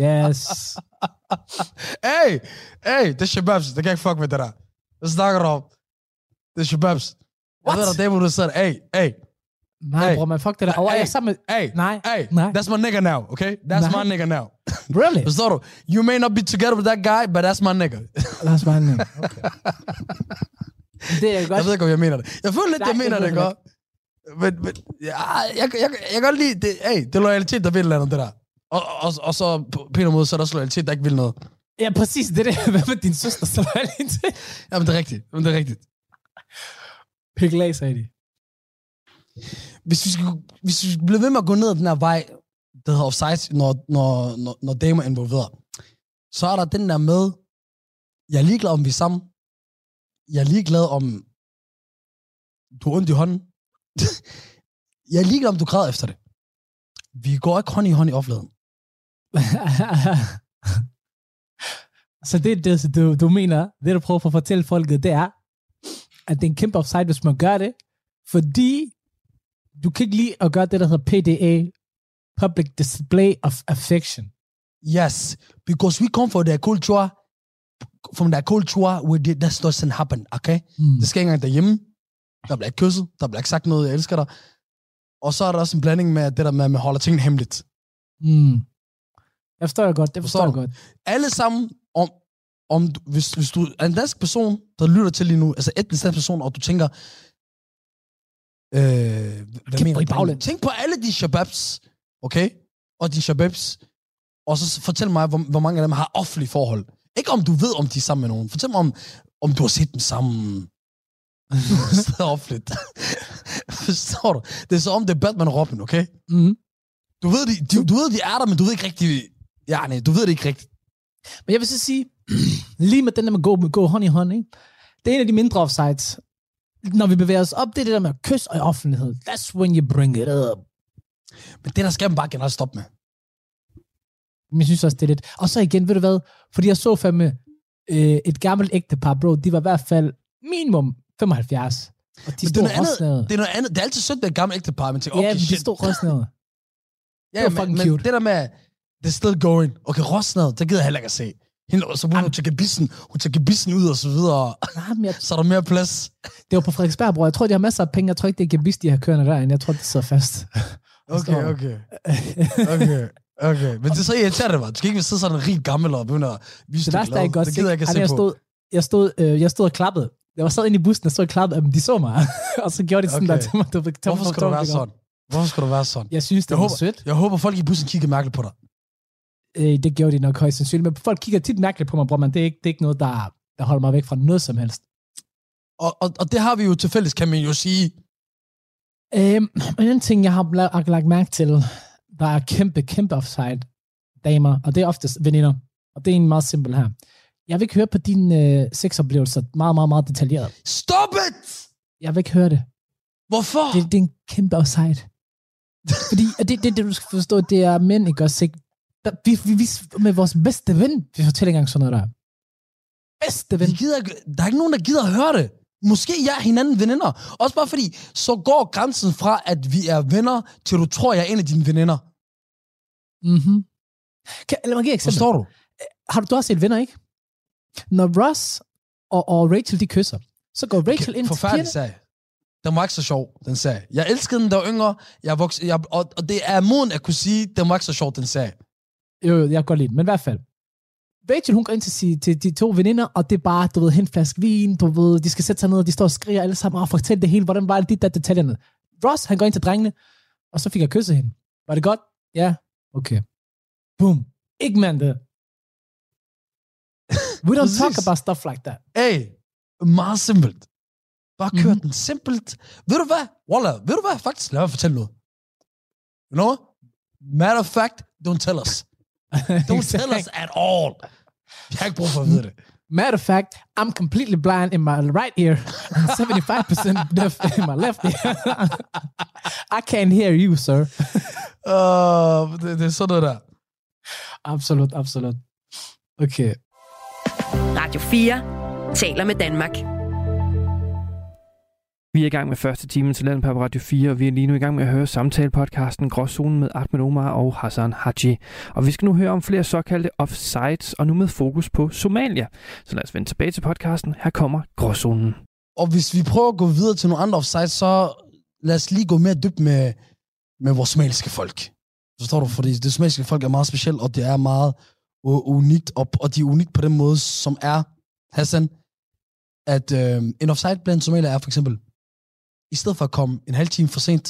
Ja, yes. hey, hey, det er shababs. Det kan jeg ikke fuck med det der. Hvad snakker du om? Det er shababs. Jeg What? ved, der er du siger, hey, hey, Nej, Hey. bror, man, fuck det der. Og Hey. jeg sammen med... hey, Nej, hey, nej. that's my nigga now, okay? That's Nej. my nigga now. Really? Forstår du? You may not be together with that guy, but that's my nigga. Os bare ned. Okay. Det er godt. Jeg ved ikke, om jeg mener det. Jeg føler lidt, Nej, jeg mener det det, godt. Men, men ja, jeg, jeg, jeg, jeg kan godt lide, det, hey, det er loyalitet, der vil eller andet, det der. Og, og, og så på pæn måde, så er der også loyalitet, der ikke vil noget. Ja, præcis. Det er det. <laughs> Hvad med din søster, så er det til? Jamen, det er rigtigt. Jamen, det er rigtigt. Pik lag, sagde de. Hvis vi, skal, hvis vi bliver ved med at gå ned ad den her vej, der hedder offside, når, når, når, når damer er involveret, så er der den der med, jeg er ligeglad om vi er sammen. Jeg er ligeglad om, du har ondt i hånden. <laughs> jeg er ligeglad om, du græder efter det. Vi går ikke hånd i hånd i offentligheden. <laughs> så det, det du, du mener, det du prøver at fortælle folket, det er, at det er en kæmpe offside, hvis man gør det, fordi du kan ikke lide at gøre det, der hedder PDA, Public Display of Affection. Yes, because we come from the culture, from the culture where it, that doesn't happen, okay? Mm. Det sker ikke engang derhjemme. Der bliver ikke kysset. Der bliver ikke sagt noget, jeg elsker dig. Og så er der også en blanding med det der med, at man holder tingene hemmeligt. Mm. Jeg forstår det godt, det forstår Forstår jeg godt. Alle sammen, om, om du, hvis, hvis du er en dansk person, der lytter til lige nu, altså etnisk dansk person, og du tænker, øh, hvad Kæft, mener du? Tænk på alle de shababs, okay? Og de shababs, og så fortæl mig, hvor, hvor mange af dem har offentlige forhold. Ikke om du ved, om de er sammen med nogen. Fortæl mig om, om du har set dem sammen. offentligt. <laughs> Forstår du? Det er så om det er Batman og Robin, okay? Mm. Du ved, de, de, du ved, de er der, men du ved ikke rigtig... Ja, nej, du ved det ikke rigtigt. Men jeg vil så sige, <clears throat> lige med den der med hånd i hånd, ikke? det er en af de mindre offsides. Når vi bevæger os op, det er det der med kysse og offentlighed. That's when you bring it up. Men det der skal man bare generelt stoppe med. Men jeg synes også, det er lidt... Og så igen, ved du hvad? Fordi jeg så fandme øh, et gammelt ægtepar, bro. De var i hvert fald minimum 75. Og de Men det, er noget andet, det er noget andet. Det er altid sødt med et gammelt ægtepar, men tænker, Ja, okay, men de shit. stod røsnede. ja, det var men, fucking men cute. det der med, det er still going. Okay, Rosnad, det gider jeg heller ikke at se. Hende, så begynder hun at tage hun tager gebissen ud og så videre. Nej, men jeg, <laughs> Så er der mere plads. det var på Frederiksberg, bror. Jeg tror, de har masser af penge. Jeg tror ikke, det er gebis, de har kørende derinde. Jeg tror, det sidder fast. <laughs> Okay, okay. Okay, okay. Men det er så irriterende, man. Du skal ikke sidde sådan en rig gammel og begynde at vise Det værste er, jeg godt Det se. gider jeg ikke at Ej, se jeg på. stod, jeg stod, øh, jeg stod og klappede. Jeg var sad inde i bussen, og stod og klappede, men de så mig. <laughs> og så gjorde de sådan Okay. der til mig. Du, du, Hvorfor skal du være sådan? Hvorfor skal du være sådan? Jeg synes, det Jeg var håber- sødt. Jeg håber, folk i bussen kigger mærkeligt på dig. Øh, det gjorde de nok højst sandsynligt. Men folk kigger tit mærkeligt på mig, bror, men det er ikke, det er ikke noget, der, der holder mig væk fra noget som helst. Og, og, og det har vi jo til fælles, kan man jo sige. Øhm, en ting, jeg har lagt mærke til, der er kæmpe, kæmpe offside damer, og det er oftest veninder. Og det er en meget simpel her. Jeg vil ikke høre på dine øh, sexoplevelser meget, meget, meget detaljeret. Stop it! Jeg vil ikke høre det. Hvorfor? Det, det er en kæmpe offside. Fordi og det, det, det, du skal forstå, det er mænd, ikke også? Ikke? Der, vi, vi, vi, med vores bedste ven, vi fortæller engang sådan noget der. Bedste ven. De gider, der er ikke nogen, der gider at høre det. Måske jeg er hinanden veninder. Også bare fordi, så går grænsen fra, at vi er venner, til du tror, jeg er en af dine veninder. Mm-hmm. Kan, lad mig give et eksempel. Forstår du? Har du, du har set venner, ikke? Når Ross og, og Rachel, de kysser, så går Rachel ind til pigerne. sag. Den var ikke så sjov, den sag. Jeg elskede den, der var yngre. Jeg voks, jeg, og, og det er moden at kunne sige, den var ikke så sjov, den sag. Jo, jo, jeg kan godt lide den, men i hvert fald. Rachel, hun går ind til, si- til de to veninder, og det er bare, du ved, hente flaske vin, du ved, de skal sætte sig ned, og de står og skriger alle sammen, og fortælle det hele, hvordan var det, de der detaljerne. Ross, han går ind til drengene, og så fik jeg kysset hende. Var det godt? Ja. Okay. Boom. Ikke mand det. <laughs> We don't talk about stuff like that. Hey, meget simpelt. Bare kør Mhm. mm-hmm. den simpelt. Ved du hvad? Walla, ved du hvad? Faktisk, lad mig fortælle noget. You know? Matter of fact, don't tell us. <laughs> Don't tell us at all. Jeg har ikke brug for at vide det. Matter of fact, I'm completely blind in my right ear and 75% <laughs> deaf in my left ear. <laughs> I can't hear you, sir. Uh, det, det sådan noget der. Absolut, absolut. Okay. Radio 4 taler med Danmark. Vi er i gang med første time til landet på Radio 4, og vi er lige nu i gang med at høre samtalepodcasten Gråzonen med Ahmed Omar og Hassan Haji. Og vi skal nu høre om flere såkaldte offsides, og nu med fokus på Somalia. Så lad os vende tilbage til podcasten. Her kommer Gråzonen. Og hvis vi prøver at gå videre til nogle andre offsides, så lad os lige gå mere dybt med, med vores somaliske folk. Forstår du? Fordi det somaliske folk er meget specielt, og det er meget unikt, og, og de er unikt på den måde, som er, Hassan, at øh, en offside blandt somalier er for eksempel, i stedet for at komme en halv time for sent,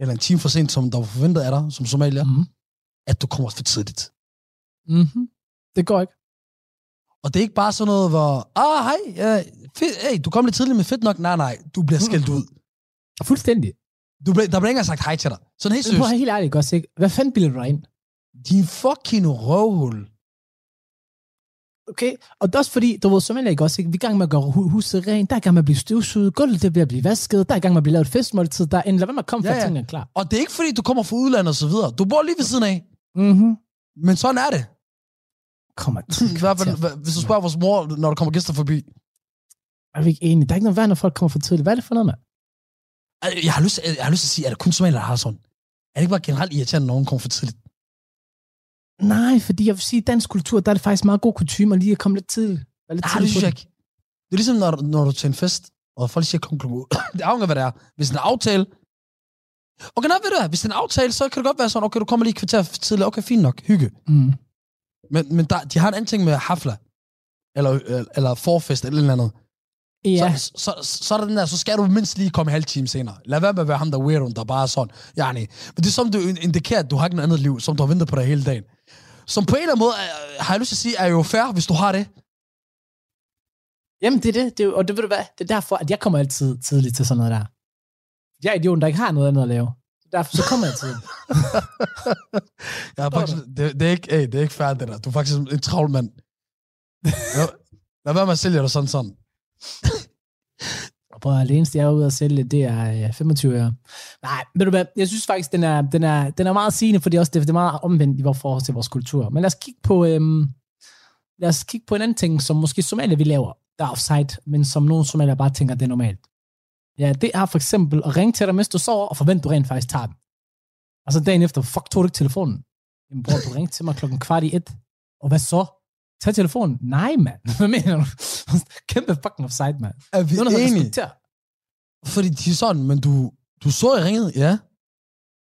eller en time for sent, som der var forventet af dig som somalier, Mm-hmm. at du kommer for tidligt. Mm-hmm. Det går ikke. Og det er ikke bare sådan noget, hvor, ah, hej, ja, fedt, hey, du kom lidt tidligt, men fedt nok. Nej, nej, du bliver skældt ud. Fuldstændig. Du blev, der blev ikke engang sagt hej til dig. Sådan helt prøv seriøst. have helt ærligt også, ikke? Hvad fanden bilder du dig ind? Din fucking røvhul. Okay, og det er også fordi, du ved, Somalia ikke også, ikke? Vi er i gang med at gøre hu- huset rent, der er i gang med at blive støvsuget, gulvet det bliver at blive vasket, der er i gang med at blive lavet et festmåltid, der er en, lad være med at komme Ja, for, ja. at tingene er klar. Og det er ikke fordi, du kommer fra udlandet og så videre. Du bor lige ved siden af. Mm-hmm. Men sådan er det. Kommer <laughs> hvis du spørger vores mor, når der kommer gæster forbi. Er vi ikke enige? Der er ikke noget værd, når folk kommer for tidligt. Hvad er det for noget, mand? Altså, Jeg har lyst, jeg har lyst til at sige, er det kun somalier, der har sådan? Er det ikke bare generelt irriterende, når nogen kommer for tidligt? Nej, fordi jeg vil sige, at dansk kultur, der er det faktisk meget god kutume lige at komme lidt tidligt. Være lidt Nej, tidlig det synes jeg ikke. Det er ligesom, når, når du er til en fest, og folk siger, kom klokken ud. <laughs> det afhænger, hvad det er. Hvis det er en aftale, Okay, nej, ved du hvad, hvis det er en aftale, så kan det godt være sådan, okay, du kommer lige et kvarter tidligere, okay, fint nok, hygge. Mm. Men, men der, de har en anden ting med hafla, eller, eller, forfest, eller et eller andet. Ja, Så, så, så, så er der den der, så skal du mindst lige komme en halv time senere. Lad være med at være ham der weirdo, der bare er sådan. Ja, nej. Men det er som, du indikerer, at du har ikke noget andet liv, som du har ventet på dig hele dagen. Som på en eller anden måde, er, har jeg lyst til at sige, er jo fair, hvis du har det. jamen det er det. det er, og det ved du hvad, det er derfor, at jeg kommer altid tidligt til sådan noget der. Jeg er idioten, der ikke har noget andet at lave. Derfor så kommer jeg tidligt. <laughs> Jeg er faktisk, det, det, er ikke, hey, det er ikke fair, det der. Du er faktisk en travl mand. <laughs> Lad være med at sælge dig sådan sådan. <laughs> Og prøv at det eneste, jeg er ude at sælge, det er øh, 25 øre. Nej, ved du hvad, jeg synes faktisk, den er, den er, den er meget sigende, fordi også det, det er meget omvendt i vores forhold til vores kultur. Men lad os kigge på, øhm, lad os kigge på en anden ting, som måske somalier vi laver, der er offside, men som nogle somalier bare tænker, det er normalt. Ja, det er for eksempel at ringe til dig, mens du sover, og forvente, du rent faktisk tager den. Og så dagen efter, fuck, tog du ikke telefonen? Jamen bror, du ringte til mig klokken kvart i et. Og hvad så? Tag telefonen. Nej, mand. <laughs> Hvad mener du? <laughs> Kæmpe fucking offside, mand. Er vi er han enige? Fordi de er sådan, men du, du så, jeg ringede, ja.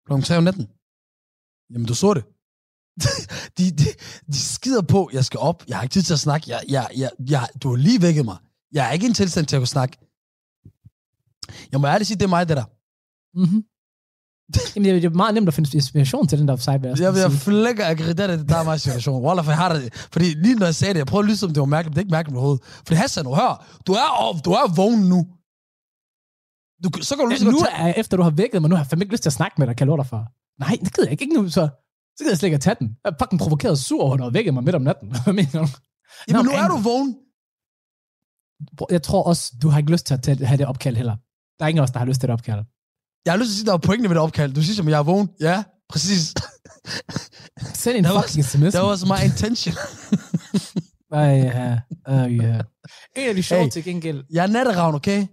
Klokken 3 om natten. Jamen, du så det. <laughs> de, de, de skider på, jeg skal op, jeg har ikke tid til at snakke, jeg, jeg, jeg, jeg, du har lige vækket mig. Jeg er ikke i en tilstand til at kunne snakke. Jeg må ærligt sige, det er mig, det der. Mm-hmm. Jamen, det er meget nemt at finde inspiration til den der vil Jeg, jeg flækker akkrediteret, det der er meget situation. Wallah, for jeg har det. Fordi lige når jeg sagde det, jeg prøvede at lyde som det var mærkeligt, det er ikke mærkeligt overhovedet. Fordi Hassan, du hør, du er, off, du er vågen nu. Du, så kan du lige Ja, nu er, efter du har vækket mig, nu har jeg fandme ikke lyst til at snakke med dig, kan jeg dig for. Nej, det gider jeg ikke. Ikke nu, så. Så gider jeg slet ikke at tage den. Jeg er fucking provokeret sur over, har vækket mig midt om natten. <laughs> Hvad mener du? Jamen, nu er du vågen. Jeg tror også, du har ikke lyst til at tage- have det opkald heller. Der er ingen af os, der har lyst til det opkald. Jeg har lyst til at sige, der var pointene ved det opkald. Du siger, at jeg er vågen. Ja, præcis. Send en Der var- fucking sms. Der var så meget intention. Ej, ja. Ej, ja. En af de sjove Hey. til gengæld. Jeg er natteravn, okay?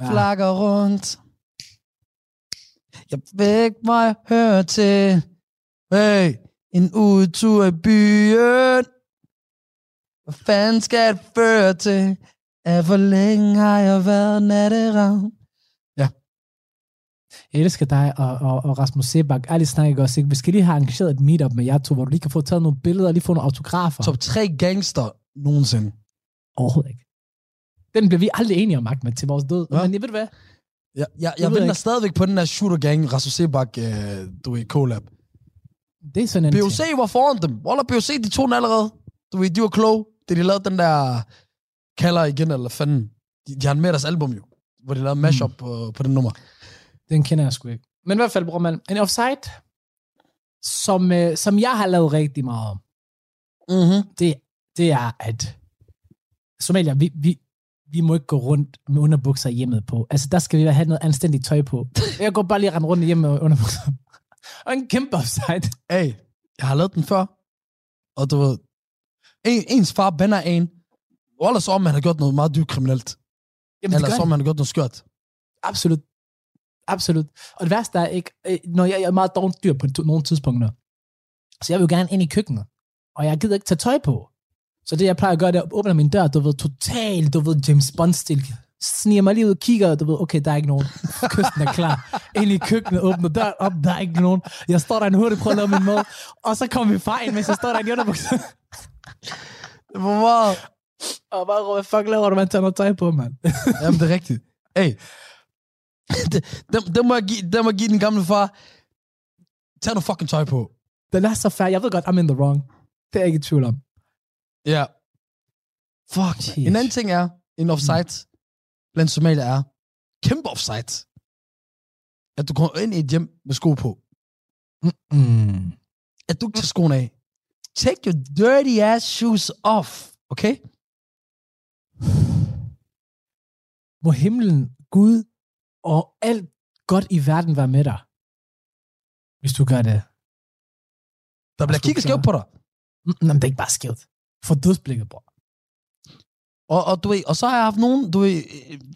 Ja. Flakker rundt. Jeg væk mig høre til. Hey, en udtur i byen. Hvad fanden skal det føre til? At for længe har jeg været natteravn. Jeg elsker dig og, og, og Rasmus Sebak. Ærligt snakker også, ikke? Vi skal lige have arrangeret et meetup med jer to, hvor du lige kan få taget nogle billeder og lige få nogle autografer. Top 3 gangster nogensinde. Overhovedet ikke. Den bliver vi aldrig enige om, Ahmed, til vores død. Hvad? Men jeg ved du hvad? Jeg, Det jeg jeg venter ikke. stadigvæk på den der shooter gang, Rasso Sebak, øh, du ved, collab. Det er sådan en BOC var foran dem. Wallah, BOC, de tog den allerede. Du ved, de var kloge. Det de lavede den der kalder igen, eller fanden. De, de har med deres album jo, hvor de lavede mashup mm. på, på den nummer. Den kender jeg sgu ikke. Men i hvert fald, bror man, en offside, som, øh, som jeg har lavet rigtig meget om, Mm-hmm. det, det er, at Somalia, vi, vi, vi må ikke gå rundt med underbukser i hjemmet på. Altså, der skal vi have noget anstændigt tøj på. <laughs> Jeg går bare lige rende rundt i hjemmet med underbukser. Og en kæmpe offside. Hey, jeg har lavet den før. Og du ved, en, ens far banner en. Wallah, så om han har gjort noget meget dybt kriminelt. Jamen, Eller så om han har gjort noget skørt. Absolut. Absolut. Og det værste er ikke, øh, når jeg, jeg er meget dårligt dyr på nogle tidspunkter, så jeg vil jo gerne ind i køkkenet, og jeg gider ikke tage tøj på. Så det, jeg plejer at gøre, det er at åbne min dør, du ved, totalt, du ved, James Bond-stil. Sniger mig lige ud og kigger, du ved, okay, der er ikke nogen. <laughs> Kysten er klar. Ind i køkkenet, åbner døren op, der er ikke nogen. Jeg står der en hurtigt, prøver at lave min mad, og så kommer vi fra ind, mens jeg står der i en underbukser. <laughs> Var meget... og bare råber, hvad fuck laver du, man tager noget tøj på, mand. Jamen, det er rigtigt. Hey, <laughs> det, det, må jeg give, det må jeg give den gamle far. Tag nu fucking tøj på. Den er så fair. Jeg ved godt, I'm in the wrong. Det er jeg ikke i tvivl om. Ja. Fuck. Jeez. En anden ting er, en offside blandt Somalia er, kæmpe offside. At du kommer ind i et hjem med sko på. Mm. At du ikke tager skoene af. Take your dirty ass shoes off. Okay? må himlen, Gud og alt godt i verden være med dig. Hvis du gør det. Der bliver kigget skævt på dig. Mm, men det er ikke bare skævt. For dødsblikket, bror. Og, og, du ved, og så har jeg haft nogen, du ved,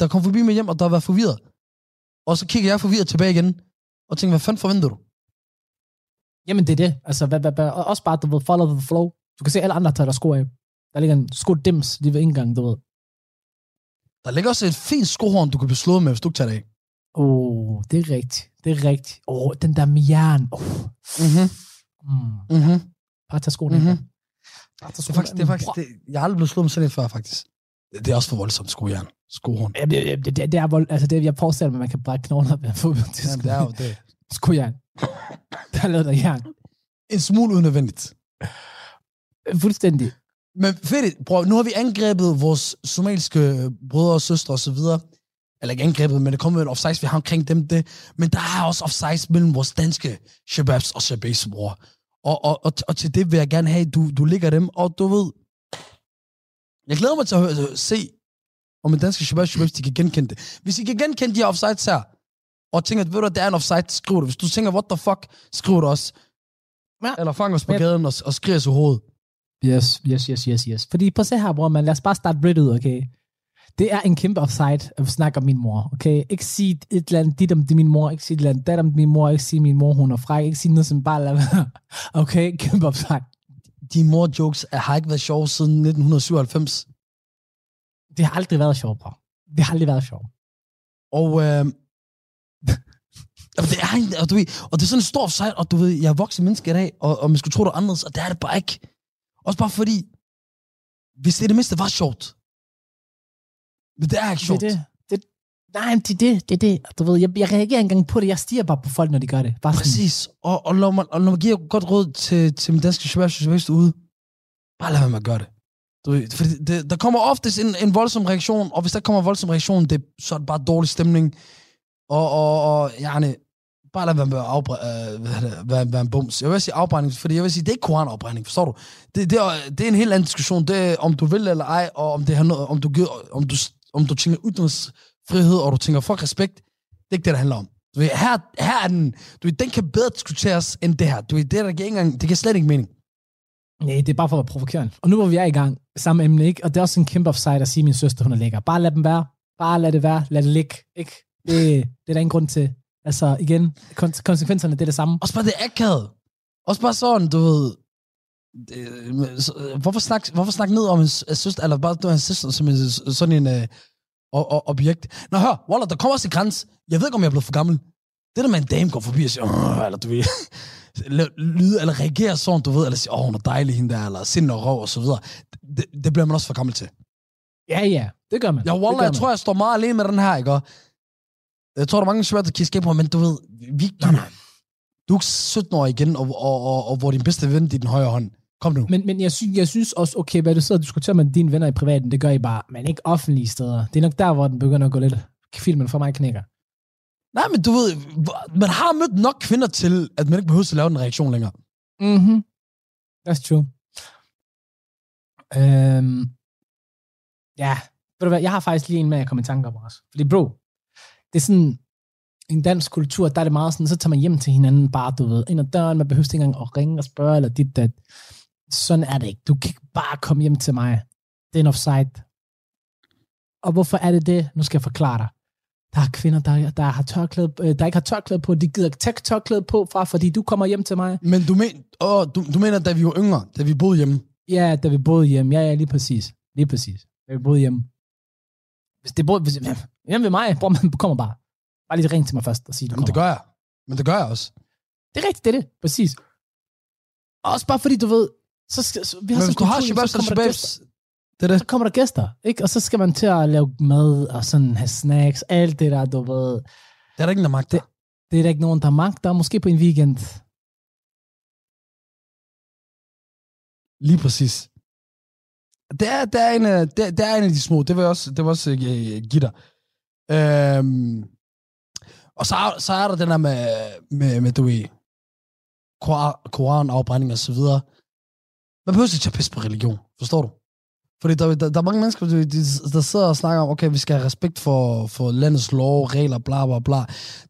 der kom forbi mig hjem, og der har været forvirret. Og så kigger jeg forvirret tilbage igen, og tænker, hvad fanden forventer du? Jamen, det er det. Altså, hvad, hvad, hvad, og også bare, du ved, follow the flow. Du kan se, alle andre tager der sko af. Der ligger en sko dims lige ved indgangen, du ved. Der ligger også et fint skohorn, du kan blive slået med, hvis du ikke tager det af. Åh, oh, det er rigtigt. Det er rigtigt. Åh, oh, den der med jern. Oh. Mm-hmm. Mm. Mm-hmm. Bare tag skoene Mhm. af. Bare tag Det er skoene faktisk, det er faktisk det, jeg har aldrig blevet slået med sådan et før, faktisk. Det, det er også for voldsomt, skojern. Skohorn. Jamen, det, det, det, det, er vold, altså det, jeg forestiller mig, at man kan brække knogler ved at få dem til Jamen, det er jo det. skojern. Der er lavet af jern. En smule unødvendigt. Fuldstændig. Men fedt, bror, nu har vi angrebet vores somaliske brødre og søstre osv. Eller ikke angrebet, men det kommer med et offsides, vi har omkring dem det. Men der er også offsides mellem vores danske shababs og shababs, bror. Og, og, og, og til det vil jeg gerne have, at du, du ligger dem, og du ved... Jeg glæder mig til at høre, se, om en danske shababs, shababs, de kan genkende det. Hvis I kan genkende de her offsides her, og tænker, ved du, at det er en offside, skriv det. Hvis du tænker, what the fuck, skriv det også. Ja. Eller fang os på gaden og, og skrig os i hovedet. Yes, yes, yes, yes, yes. Fordi at se her, bror, man. Lad os bare starte bredt ud, okay? Det er en kæmpe offside at snakke om min mor, okay? Ikke sige et eller andet dit om det min mor, ikke sige et eller andet dat om min mor, ikke sige min mor, hun er fræk, ikke sige noget som bare lad være. <laughs> Okay, kæmpe offside. De mor-jokes har ikke været sjove siden 1997. Det har aldrig været sjovt, bror. Det har aldrig været sjovt. Og øh, <laughs> Jamen, det er en, og, du ved, og det er sådan en stor sejl, og du ved, jeg er voksen menneske i dag, og, og man skulle tro, det anderledes, og det er det bare ikke. Også bare fordi, hvis det i det mindste var sjovt. Det er ikke Det er sjovt. det. det. Nej, det er det. Det er det. Du ved, jeg, jeg reagerer engang på det. Jeg stiger bare på folk, når de gør det. Bare sådan, Præcis. Og, og, når man, og når man giver godt råd til, til min danske journalist ude, bare lad være med at gøre det. Du, ved, fordi det, der kommer oftest en, en voldsom reaktion, og hvis der kommer en voldsom reaktion, det, så er det bare dårlig stemning. Og, og, og yani, bare lad være med at afbræ, øh, hvad det, være, være en bums. Jeg vil sige afbrænding, fordi jeg vil sige, det er ikke koranafbrænding, forstår du? Det, det, er, det er en helt anden diskussion. Det er, om du vil eller ej, og om, det har noget, om, du, om, du, om du tænker ytringsfrihed, og du tænker fuck respekt. Det er ikke det, det handler om. Du ved, her, her er den, du ved, den kan bedre diskuteres end det her. Du ved, det, der giver ikke engang, det giver slet ikke mening. Nej, det er bare for at være provokerende. Og nu hvor vi er i gang, samme emne, ikke? Og det er også en kæmpe offside at sige, at min søster, hun er lækker. Bare lad dem være. Bare lad det være. Lad det ligge. Ikke? Det, det er der ingen grund til. Altså, igen, kon- konsekvenserne, det er det samme. Også bare det akavet. Også bare sådan, du ved... Det, så- hvorfor snakke hvorfor snak ned om en s- en søster, eller bare en søster som en, sådan en øh, o- o- objekt? Nå, hør, Waller, der kommer også en grænse. Jeg ved ikke, om jeg er blevet for gammel. Det der med en dame går forbi og siger, eller du ved, <laughs> lyde, eller reagerer sådan, du ved, eller siger, åh, hun er dejlig hende der, eller sind og røv, og så videre. Det, det bliver man også for gammel til. Ja, ja. Det gør man. Ja, gør jeg man. tror, jeg står meget alene med den her, ikke? Og Jeg tror, der er mange svært at kigge på, men du ved, vi, du, du er ikke 17 år igen, og, og, og, og, hvor din bedste ven, det er den højre hånd. Kom nu. Men, men jeg, synes, jeg synes også, okay, hvad du sidder og diskuterer med dine venner i privaten, det gør I bare, men ikke offentlige steder. Det er nok der, hvor den begynder at gå lidt. Filmen for mig knækker. Nej, men du ved, man har mødt nok kvinder til, at man ikke behøver at lave en reaktion længere. Mhm. That's true. Øhm, ja, ved du hvad, jeg har faktisk lige en med, jeg kommer i tanke om også. Fordi bro, det er sådan, en dansk kultur, der er det meget sådan, så tager man hjem til hinanden bare, du ved, ind ad døren, man behøver ikke engang at ringe og spørge, eller dit, dat. Sådan er det ikke. Du kan ikke bare komme hjem til mig. Det er en offside. Og hvorfor er det det? Nu skal jeg forklare dig. Der er kvinder, der, der, har tørklæde, øh, der ikke har tørklæde på, de gider ikke tage tørklæde på fra, fordi du kommer hjem til mig. Men du, men, åh, du, du mener, da vi var yngre, da vi boede hjemme. Ja, da vi boede hjemme. Ja, ja, lige præcis. Lige præcis. Da vi boede hjemme. Hvis det boede, hvis, hjemme ved mig, bror, man kommer bare. Bare lige ring til mig først og sige, du Jamen, det kommer. gør jeg. Men det gør jeg også. Det er rigtigt, det er det. Præcis. Også bare fordi, du ved, så skal, så, vi har Men hvis sådan du har shababs så og shababs, det er det. Så kommer der gæster, ikke? Og så skal man til at lave mad og sådan have snacks, alt det der, du ved. Det er der ingen, der magter. Det er der ikke nogen, der magter. Måske på en weekend. Lige præcis. Det er, det, er en, af- det, det er en af de små. Det jeg også, det vil også uh, give dig. Øhm, og så, så er der den der med, med, med du ved, Koran- koranafbrænding og så videre. Man behøver ikke tage pis på religion, forstår du? Fordi der, der, der er mange mennesker, du ved, de- der sidder og snakker om, okay, vi skal have respekt for, for landets lov, regler, bla bla bla.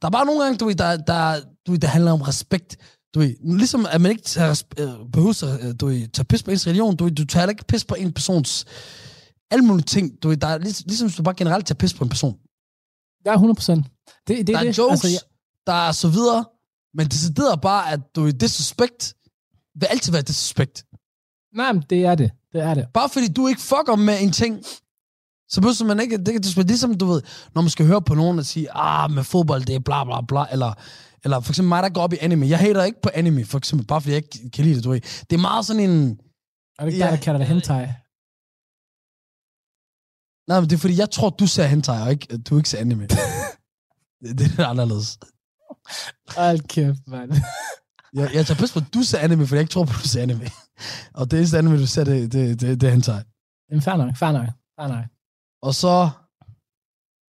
Der er bare nogle gange, du ved, der, der, du ved, der handler om respekt. Du ved, ligesom at man ikke tager, øh, behøver at øh, du ved, tage pis på ens religion, du, ved, du tager ikke pis på en persons alle mulige ting. Du ved, der er lig, ligesom hvis du bare generelt tager pis på en person. Ja, 100 procent. Det, det, Der er det. jokes, Altså, altså, der er så videre, men det sidder bare, at du ved, disrespect vil altid være disrespect. Nej, men det er det. Det er det. Bare fordi du ikke fucker med en ting, så behøver man ikke, det kan disrespect. Ligesom du ved, når man skal høre på nogen og sige, ah, med fodbold, det er bla bla bla, eller, eller for eksempel mig, der går op i anime. Jeg hater ikke på anime, for eksempel, bare fordi jeg ikke kan lide det, du ved. Det er meget sådan en, Er det ikke ja. der, der kalder det hentai? nej, men det er fordi, jeg tror, du ser hentai, og ikke, du ikke ser anime. <laughs> det, det er anderledes. Hold kæft, mand. Jeg, jeg tager pis på, at du ser anime, for jeg ikke tror på, at du ser anime. og det eneste anime, du ser, det, det, det, det er hentai. Jamen, fair nok, fair nok, fair nok. Og så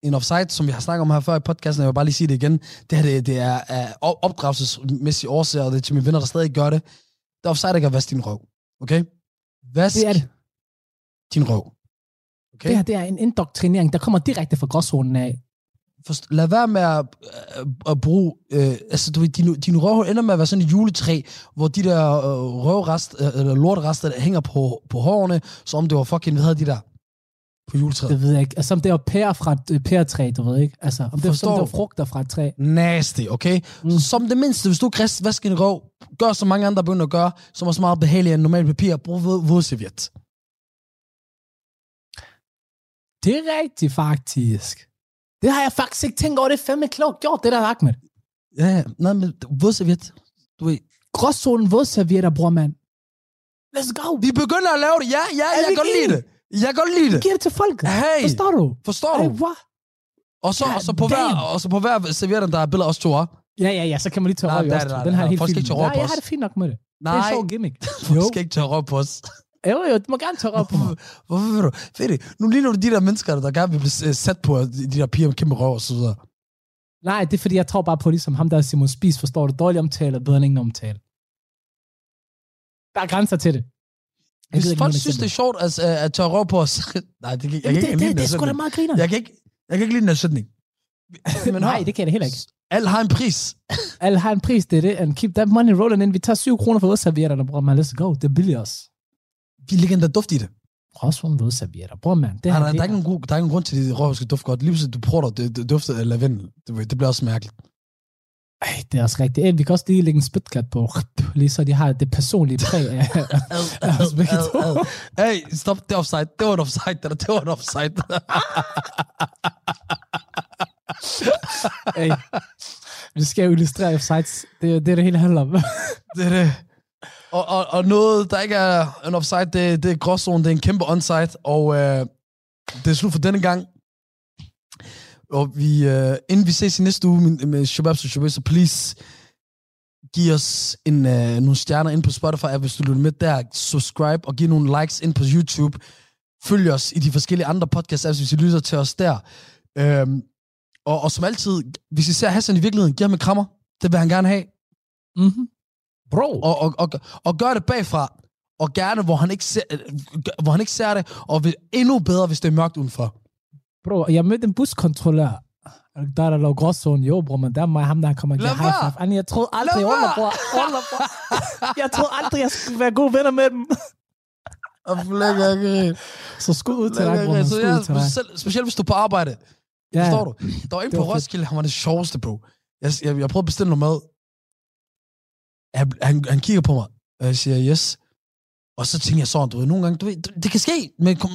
en offside, som vi har snakket om her før i podcasten, jeg vil bare lige sige det igen. Det her, det, det er af op- opdragelsesmæssige årsager, og det er til mine venner, der stadig gør det. Det er offside ikke at vaske din røv. Okay? Vask Det er det. din røv. Okay? Det her, det er en indoktrinering, der kommer direkte fra gråzonen af. Forst- lad være med at, øh, at bruge... Øh, altså, du ved, din, din røv ender med at være sådan et juletræ, hvor de der øh, røvrest, øh, eller lorterester, der hænger på, på hårene, som om det var fucking, hvad hedder de der? På juletræet. Det ved jeg ikke. Altså, om det var pære fra et øh, pæretræ, du ved ikke? Altså, om det, Forstår som det var frugter fra et træ. Nasty, okay? Mm. Som det mindste, hvis du ikke rest vasker din røv, gør som mange andre begynder at gøre, som er så meget behageligt end normalt papir, brug våd- vådserviet. Det er rigtigt, faktisk. Det har jeg faktisk ikke tænkt over. Det er fandme klogt gjort, det der, Ahmed. Ja, ja. Nej, men vådserviet. Du ved, Gråzonen vådservietter, bror, mand. Let's go. vi begynder at lave det. Ja, ja, Er jeg kan godt lide det. Jeg kan godt lide det. Giv det til folket. Hey. Forstår du? Forstår du? hvad? Og så, God og så på hver, damn. og så på hver serviet, der er billeder af os to, ah. Ja, ja, ja, så kan man lige tage Nej, røv i nej, os. nej, Den nej, jeg helt folk fint. Nej, jeg har det fint nok med det. Det er Nej, en sjov gimmick. du skal ikke tage røv på os. Jo, jo, du må gerne tage mig. Hvorfor, hvorfor vil du? Du, nu ligner du de der mennesker, der gerne vil blive øh, sat på, de de der piger med kæmpe røv og så videre. Nej, det er fordi, jeg tror bare på, ligesom ham der er Simon Spies, forstår du, dårlig omtale er bedre end ingen omtale. Der er grænser til det. Jeg Hvis folk synes, det er sjovt at, at, at tørre røv på os, <laughs> nej, det, jeg, kan Jamen, ikke det, lide det, det er sgu da meget griner. Jeg kan ikke, jeg kan ikke lide den sætning. <laughs> Men Nej, hør, det kan jeg heller ikke. Alt har en pris. Alle har en pris, det er det. And keep that money rolling in. Vi tager 7 kroner for vådservietterne, bror man. Let's go. Det er billigt også. Vi ligger endda duft i det. Gråzonen vådservietter. Bror man. Det Nej, det der, er ikke nogen, god- der er ikke nogen grund til, at de røv skal dufte godt. Lige pludselig, du prøver det, det af lavendel. Det, ved- det bliver også mærkeligt. Ej, det er også rigtigt. Ey, vi kan også lige lægge en spytkat på. Lige så de har det personlige præg af, af os begge to. Hey, stop, det er offside. Det var en offside. Det, der, det var en offside. Ey, vi skal jo illustrere offsides. Det er det, det hele handler om. det er det. Og, og, og noget, der ikke er en offside, det, det er gråzone. Det er en kæmpe onside. Og øh, det er slut for denne gang. Og vi, øh, inden vi ses i næste uge med, med Shabab og Shababs, så please giv os en, øh, nogle stjerner ind på Spotify, hvis du lytter med der. Subscribe og giv nogle likes ind på YouTube. Følg os i de forskellige andre podcast-apps, hvis I lytter til os der. Øhm, og, og som altid, hvis I ser Hassan i virkeligheden, giv ham en krammer. Det vil han gerne have. Mm-hmm. Bro. Og, og, og, og gør det bagfra. Og gerne, hvor han ikke ser, øh, hvor han ikke ser det. Og vil- endnu bedre, hvis det er mørkt udenfor. Bro, jeg mødte en buskontrollør. Der er der lå gråzonen. Jo, bror, men der er mig ham, der kommer Lad high five. Jeg troede aldrig, Ola, bror. Ola, bror. Jeg troede aldrig, jeg skulle være gode venner med dem. Og <laughs> Så skud ud til dig, bror. Så til ja, selv, specielt hvis du er på arbejde. Ja, Forstår du? Der var en på. Roskilde, han var det sjoveste, bro. Jeg, jeg, jeg prøvede at bestille noget mad. Han, han, han kigger på mig, og jeg siger yes. Og så tænker jeg sådan, du ved, nogle gange, du ved, det, det kan ske, men kom,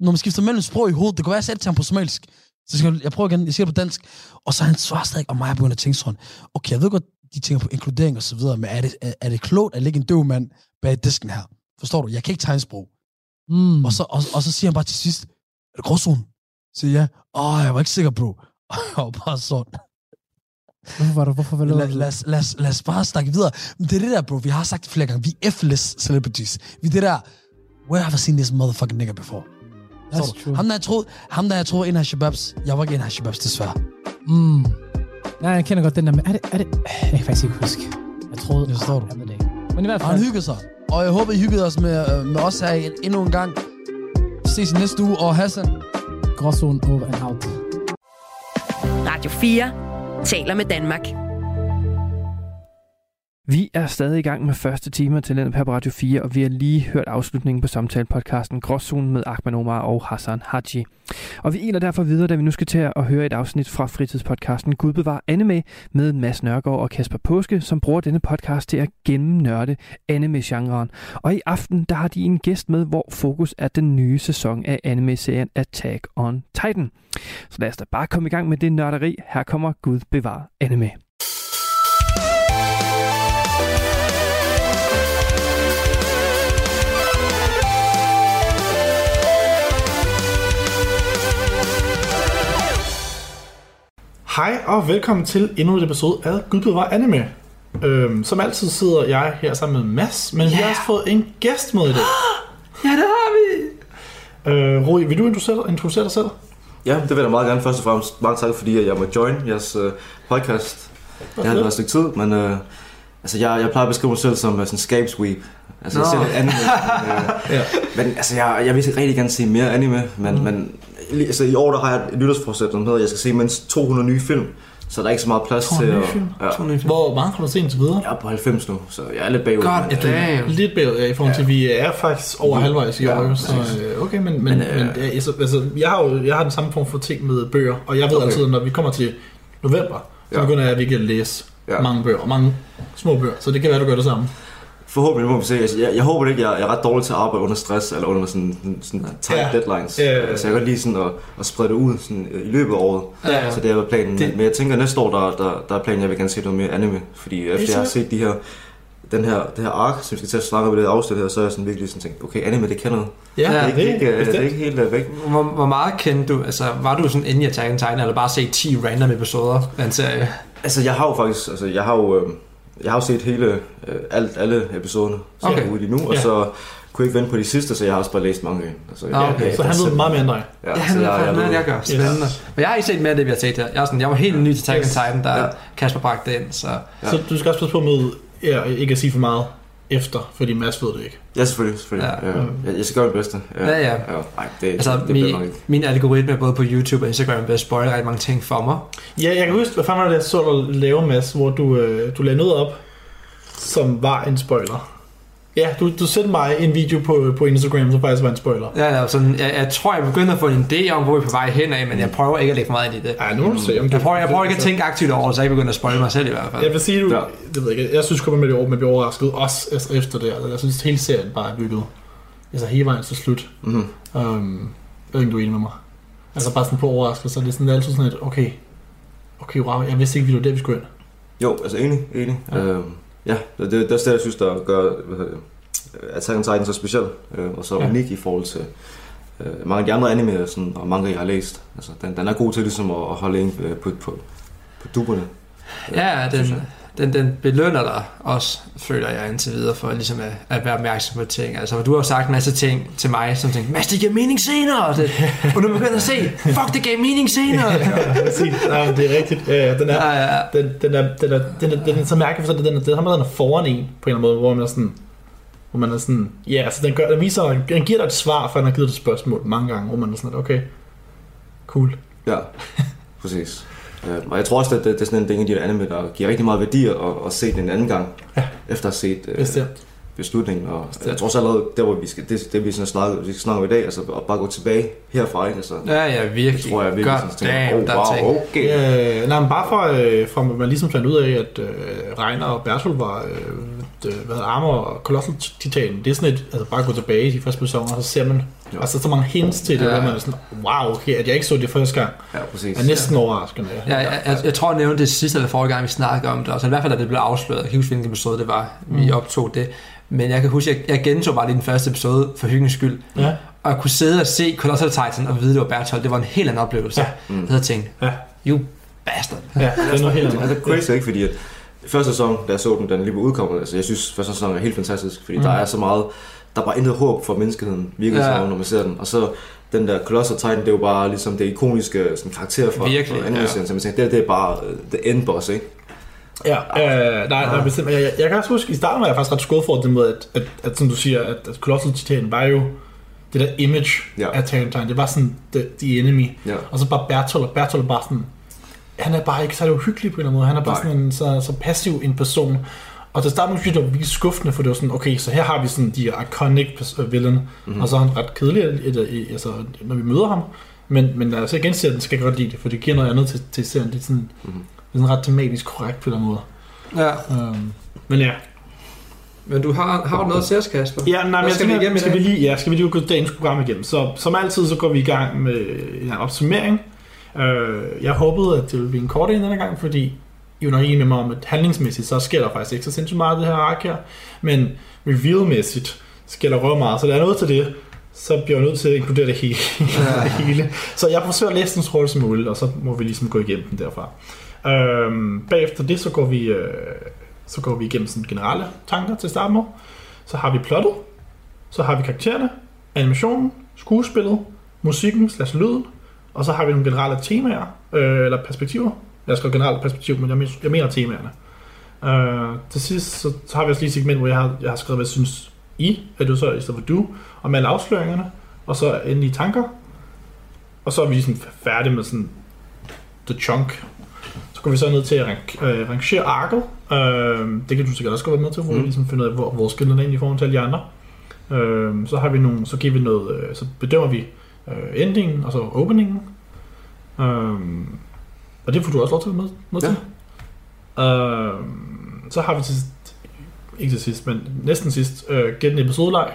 når man skifter mellem sprog i hovedet, det kan være, at jeg sagde det til ham på somalisk. Så skal jeg, jeg prøver igen, jeg siger det på dansk. Og så han svarer stadig, og mig er begyndt at tænke sådan, okay, jeg ved godt, de tænker på inkludering og så videre, men er det, er, er det klogt at lægge en døv mand bag disken her? Forstår du? Jeg kan ikke tegnsprog. Mm. Og så, og, og så siger han bare til sidst, er det gråzone? Så siger jeg, åh, jeg var ikke sikker, bro. <laughs> Og jeg var bare sådan, Hvorfor var du? Hvorfor var lad, du? lad, os- lad, os- lad os bare snakke videre. Men det er det der, bro, vi har sagt det flere gange, vi er F-less celebrities. Vi er det der, where have I seen this motherfucking nigga before? That's true. Ham der, jeg troede, ham der, jeg troede, en af Shababs, jeg var ikke en af Shababs, desværre. Mm. Nej, jeg kender godt den der, men er det, er det, jeg kan faktisk ikke huske. Jeg troede, Det forstår du. Jeg det. Men i hvert Og han fald, hyggede sig. Og jeg håber, I hyggede os med, øh, med os her en- endnu en gang. Ses i næste uge, og Hassan, gråzonen over and out. Radio 4 taler med Danmark. Vi er stadig i gang med første time til den her på Radio 4, og vi har lige hørt afslutningen på samtalepodcasten Gråzonen med Ahmed Omar og Hassan Haji. Og vi iler derfor videre, da vi nu skal til at høre et afsnit fra fritidspodcasten Gud bevar anime med Mads Nørgaard og Kasper Påske, som bruger denne podcast til at gennemnørde anime-genren. Og i aften, der har de en gæst med, hvor fokus er den nye sæson af anime-serien Attack on Titan. Så lad os da bare komme i gang med det nørderi. Her kommer Gud bevar anime. Hej og velkommen til endnu et episode af Gud bevar anime. Øhm, som altid sidder jeg her sammen med Mads, men yeah. vi har også fået en gæst med i dag. <gasps> Ja, det har vi! Øh, Rui, vil du introducere, introducere dig selv? Ja, det vil jeg meget gerne først og fremmest. Mange tak, fordi jeg må join jeres øh, podcast. Det har været et stykke tid, men øh, altså, jeg, jeg plejer at beskrive mig selv som uh, sådan scape sweep. Altså, jeg Nå. ser lidt anime. men, øh, <laughs> Ja. men altså, jeg, jeg vil rigtig gerne se mere anime, men, mm. men altså, i år der har jeg et nytårsforsæt, der hedder, at jeg skal se mindst 200 nye film. Så der er ikke så meget plads 200 til at... film? Ja, Hvor meget har du set indtil videre? jeg er på 90 nu, så jeg er lidt bagud. God Men, øh, damn. Lidt bagud, ja, i forhold til, at vi er faktisk over Ja. halvvejs i Ja, år. Så, øh, okay, men, men, Men, øh, men øh, altså, altså, jeg, har jo, jeg har den samme form for ting med bøger, og jeg ved Okay. altid, at når vi kommer til november, så Ja. begynder jeg virkelig at læse Ja. mange bøger, og mange små bøger, så det kan være, du gør det samme. Forhåbentlig må vi se. Altså, jeg, jeg håber ikke, jeg, jeg er ret dårlig til at arbejde under stress, eller under sådan, sådan, sådan tight Ja. deadlines. Ja, ja, ja. Så jeg kan godt lide sådan at, at sprede det ud sådan, øh, i løbet af året. Ja, ja. Så det er planen. Det- Det... Men jeg tænker, at næste år, der, der, der er planen, at jeg vil gerne se noget mere anime. Fordi efter jeg har set de her, den her, det her ark, som vi skal til at snakke om i det afsnit her, så er jeg sådan virkelig sådan tænkt, okay, anime, det kan noget. Ja, det, er ikke, det, er ikke, det er ikke helt øh, væk. Hvor, hvor meget kendte du, altså var du sådan inde i Attack on Titan, eller bare set 10 random episoder af en serie? Altså, jeg har jo faktisk, altså, jeg har jo, øh, jeg har jo set hele, øh, alt, alle episoderne, så Okay. jeg er ude i nu, og Ja. så kunne jeg ikke vente på de sidste, så jeg har også bare læst mange. Altså, Ah, okay. Så han ved meget mere end dig. Ja, Ja, han ved faktisk mere, end jeg gør. Spændende. Men jeg har ikke set mere af det, vi har set her. Jeg, er sådan, jeg var helt ny til Attack on Yes. Titan, da Ja. Kasper bragte det ind, så... Ja. Så du skal også passe på med ja, ikke at sige for meget efter, fordi Mads ved det ikke. Ja, selvfølgelig. selvfølgelig. Ja. Ja. Ja. Jeg, jeg skal gøre mit bedste. Ja, ja. ja. Ej, det, Altså, det, det nok min, ikke. min algoritme både på YouTube og Instagram vil spoil rigtig mange ting for mig. Ja, jeg kan huske, hvad fanden var det, jeg så dig lave, Mads, hvor du, øh, du lagde noget op, som var en spoiler. Ja, du, du sendte mig en video på, på Instagram, som faktisk var en spoiler. Ja, ja, sådan, jeg, jeg tror, jeg begynder at få en idé om, hvor vi er på vej hen af, men jeg prøver ikke at lægge for meget ind i det. Ja, nu må du se, om. Jeg prøver, jeg prøver ikke at tænke aktivt over, det, så jeg ikke begynder at spoil mig selv i hvert fald. Jeg vil sige, du, Ja. det ved jeg ikke, jeg synes kun, man bliver, man bliver overrasket, også altså efter det. Altså, jeg synes, hele serien bare er bygget. Altså hele vejen til slut. Mm-hmm. Um, jeg ved ikke, du er enig med mig. Altså bare sådan på overraskelse, det er sådan det er altid sådan et, okay, okay, wow, jeg vidste ikke, vi var der, vi skulle ind. Jo, altså enig, enig. Ja, øhm, ja det, det, er det, jeg synes, der gør Attack on Titan så speciel, øh, og så Ja. unik i forhold til øh, mange af de andre anime, sådan, og mange, jeg har læst. Altså, den, den er god til ligesom at, holde en øh, på, på, på duberne. Ja, synes den, den, den belønner dig også, føler jeg indtil videre, for ligesom at, at være opmærksom på ting. Altså, du har jo sagt en masse ting til mig, som tænkte, Mads, det giver mening senere! Og, det, og nu begynder at se, fuck, det gav mening senere! <laughs> ja, men det er rigtigt. Ja, ja, den er, Ja, ja, ja. den, den, er, den, er, den, er, den er så mærkelig, for den, den, er, den, er foran en, på en eller anden måde, hvor man er sådan, hvor man er sådan, ja, altså den, gør, den viser, den giver dig et svar, for den har givet dig et spørgsmål mange gange, hvor man er sådan, okay, cool. Ja, præcis. Øh, og jeg tror også, at det, det er sådan en ting de der anime, der giver rigtig meget værdi at, at se den en anden gang, Ja. efter at have set øh, Bestemt. beslutningen. Og Bestemt. jeg tror også allerede, der hvor vi skal, det, det vi sådan snakker, vi skal snakke om i dag, altså at bare gå tilbage herfra, ikke? Altså, Ja, ja, virkelig. det tror jeg virkelig, Godt, sådan, tænker, damn, oh, der er ting. wow, okay. Øh, nej, men bare fra, øh, fra man ligesom fandt ud af, at øh, Reiner og Bertolt var øh, hvad hedder, Armor og Colossal Titan. Det er sådan et, altså bare gå tilbage i de første sæsoner, og så ser man Ja. altså så mange hints til det, Ja. ja. hvor man er sådan, wow, okay, at jeg ikke så det første gang, Ja, præcis. er næsten overraskende. Ja, jeg, jeg, jeg tror, jeg nævnte det sidste eller forrige gang, vi snakkede om det. Altså i hvert fald, da det blev afsløret. Jeg kan huske, hvilken episode det var, vi Mm. optog det. Men jeg kan huske, at jeg, jeg gentog bare lige den første episode for hyggens skyld. Ja. Og jeg kunne sidde og se Colossal Titan og vide, det var Bertolt. Det var en helt anden oplevelse. Ja. Ja. Mm. Jeg havde tænkt, Ja. you bastard. Ja, det er noget helt Det andet. er crazy, ikke? Fordi at første sæson, da jeg så den, den lige var udkommet, altså jeg synes, første sæson er helt fantastisk, fordi Mm. mm. der er så meget, der er bare intet håb for menneskeheden, virkelig Ja. ja. når man ser den. Og så den der Colossal Titan, det er jo bare ligesom det ikoniske sådan, karakter fra, Virkelig, fra anime-serien, så man tænker, det, det er bare uh, the end boss, ikke? Ja, øh, nej, nej, bestemt. Jeg, jeg, jeg kan også huske, i starten var jeg faktisk ret skuffet for måde, at, at, at, som du siger, at, at Colossal Titan var jo det der image Ja. af Titan. Det var sådan the, the enemy. Ja. Og så bare Bertolt, og Bertolt er bare sådan, han er bare ikke så uhyggelig på en eller anden måde. Han er bare Nej. sådan en, så, så passiv en person. Og til starten synes jeg, det var virkelig skuffende, for det var sådan, okay, så her har vi sådan de iconic øh, villain, mm-hmm. og så er han ret kedelig, altså, når vi møder ham. Men, men altså igen ser den, skal jeg godt lide det, for det giver noget andet til, til serien. Det er sådan, Mhm. det er sådan ret tematisk korrekt på den måde. Ja. Um, men ja. Men du har, har du noget til os, Kasper? Ja, nej, men Hvad jeg skal vi igennem skal vi lige, ja, skal vi lige gå dagens program igennem. Så som altid, så går vi i gang med en opsummering. Øh, jeg håbede, at det ville blive en kort en denne gang, fordi jo nok enige med mig om, at handlingsmæssigt, så sker der faktisk ikke så sindssygt meget af det her ark her. Men reveal-mæssigt sker der røv meget. Så der er noget til det, så bliver jeg nødt til at inkludere det hele. Ja. det <laughs> hele. Så jeg forsøger at læse den så hurtigt som muligt, og så må vi ligesom gå igennem den derfra. Øhm, bagefter det, så går vi, øh, så går vi igennem sådan generelle tanker til med. Så har vi plottet, så har vi karaktererne, animationen, skuespillet, musikken slash lyden, og så har vi nogle generelle temaer, øh, eller perspektiver. Jeg skrevet generelle perspektiv, men jeg, men- jeg mener temaerne. Øh, til sidst, så, så har vi også lige et segment, hvor jeg har, jeg har skrevet, hvad jeg synes I, at du så i stedet for du, om alle afsløringerne, og så endelige tanker. Og så er vi ligesom færdige med sådan the chunk. Så går vi så ned til at rank, øh, rangere arket. Øh, det kan du sikkert også godt være med til, hvor mm. vi ligesom finder ud af, hvor, hvor skillerne er i forhold til alle de andre. Øh, så har vi nogle, så giver vi noget, øh, så bedømmer vi øh, endingen, og så openingen. Øh, og det får du også lov til at med, med Ja. til. Øh, så har vi til ikke til sidst, men næsten sidst, øh, gæt en episodeleg.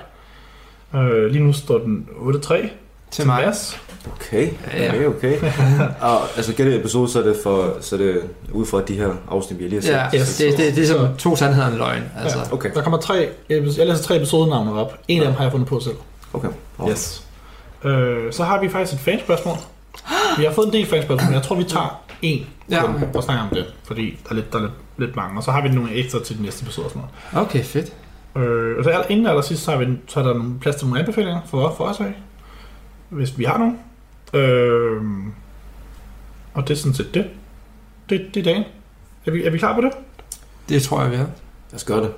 Øh, lige nu står den 8-3 Til mig. Mads. Okay, Ja, okay, okay. <laughs> og altså gætte episode, så er det, for, så er det ud fra de her afsnit, vi lige har set. Ja, Yes. det, det, det er som to sandheder og en løgn. Altså. Ja. Okay, Der kommer tre, jeg læser tre episodenavne op. En af dem har jeg fundet på selv. okay. Yes. Øh, så har vi faktisk et fanspørgsmål. <gasps> Vi har fået en del fanspørgsmål, men jeg tror, vi tager en Ja. kun og snakker om det, fordi der er lidt, der er lidt, lidt mange. Og så har vi nogle ekstra til den næste episode og sådan Okay, fedt. noget. Øh, og så inden aller sidst, så, har vi, så er der nogle plads til nogle anbefalinger for, for os af, hvis vi har nogen. Øh, og det er sådan set det. Det, det er dagen. Er vi, er vi klar på det? Det tror jeg, vi er. Lad os gøre det.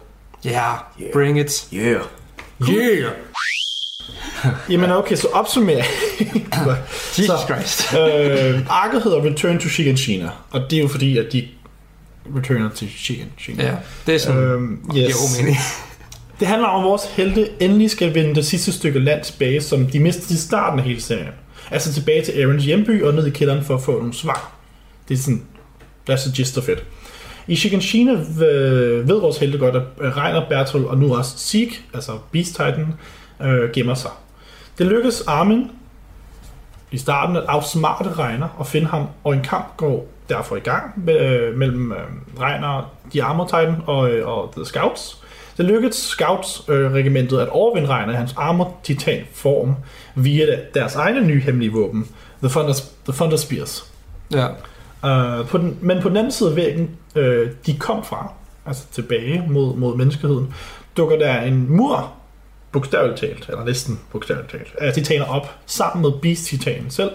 Ja, Yeah. bring it. Yeah. Yeah! Jamen okay, så opsummer <laughs> Jesus Så- Christ. øh, Arket hedder Return to Shiganshina, og det er jo fordi, at de returner til Shiganshina. Ja, det er sådan, Øhm, det giver yes. mening. <laughs> Det handler om, at vores helte endelig skal vende det sidste stykke land tilbage, som de mistede i starten af hele serien. Altså tilbage til Aarons hjemby og ned i kælderen for at få nogle svar. Det er sådan, that's the gist of it. I Shiganshina ved, ved vores helte godt, at Reiner, Bertolt og nu også Zeke, altså Beast Titan, øh, gemmer sig. Det lykkes Armin i starten at outsmarte Reiner og finde ham, og en kamp går derfor i gang med, øh, mellem øh, Reiner, de Armor Titan og, øh, og The Scouts. Det lykkedes Scouts-regimentet at overvinde Reiner i hans Armor Titan form via deres egne nye hemmelige våben, The Thunder, The Thunder Spears. Ja. Uh, på den, men på den anden side af væggen, øh, de kom fra, altså tilbage mod, mod menneskeheden, dukker der en mur, bogstaveligt talt, eller næsten bogstaveligt talt, af titaner op, sammen med Beast-titanen selv.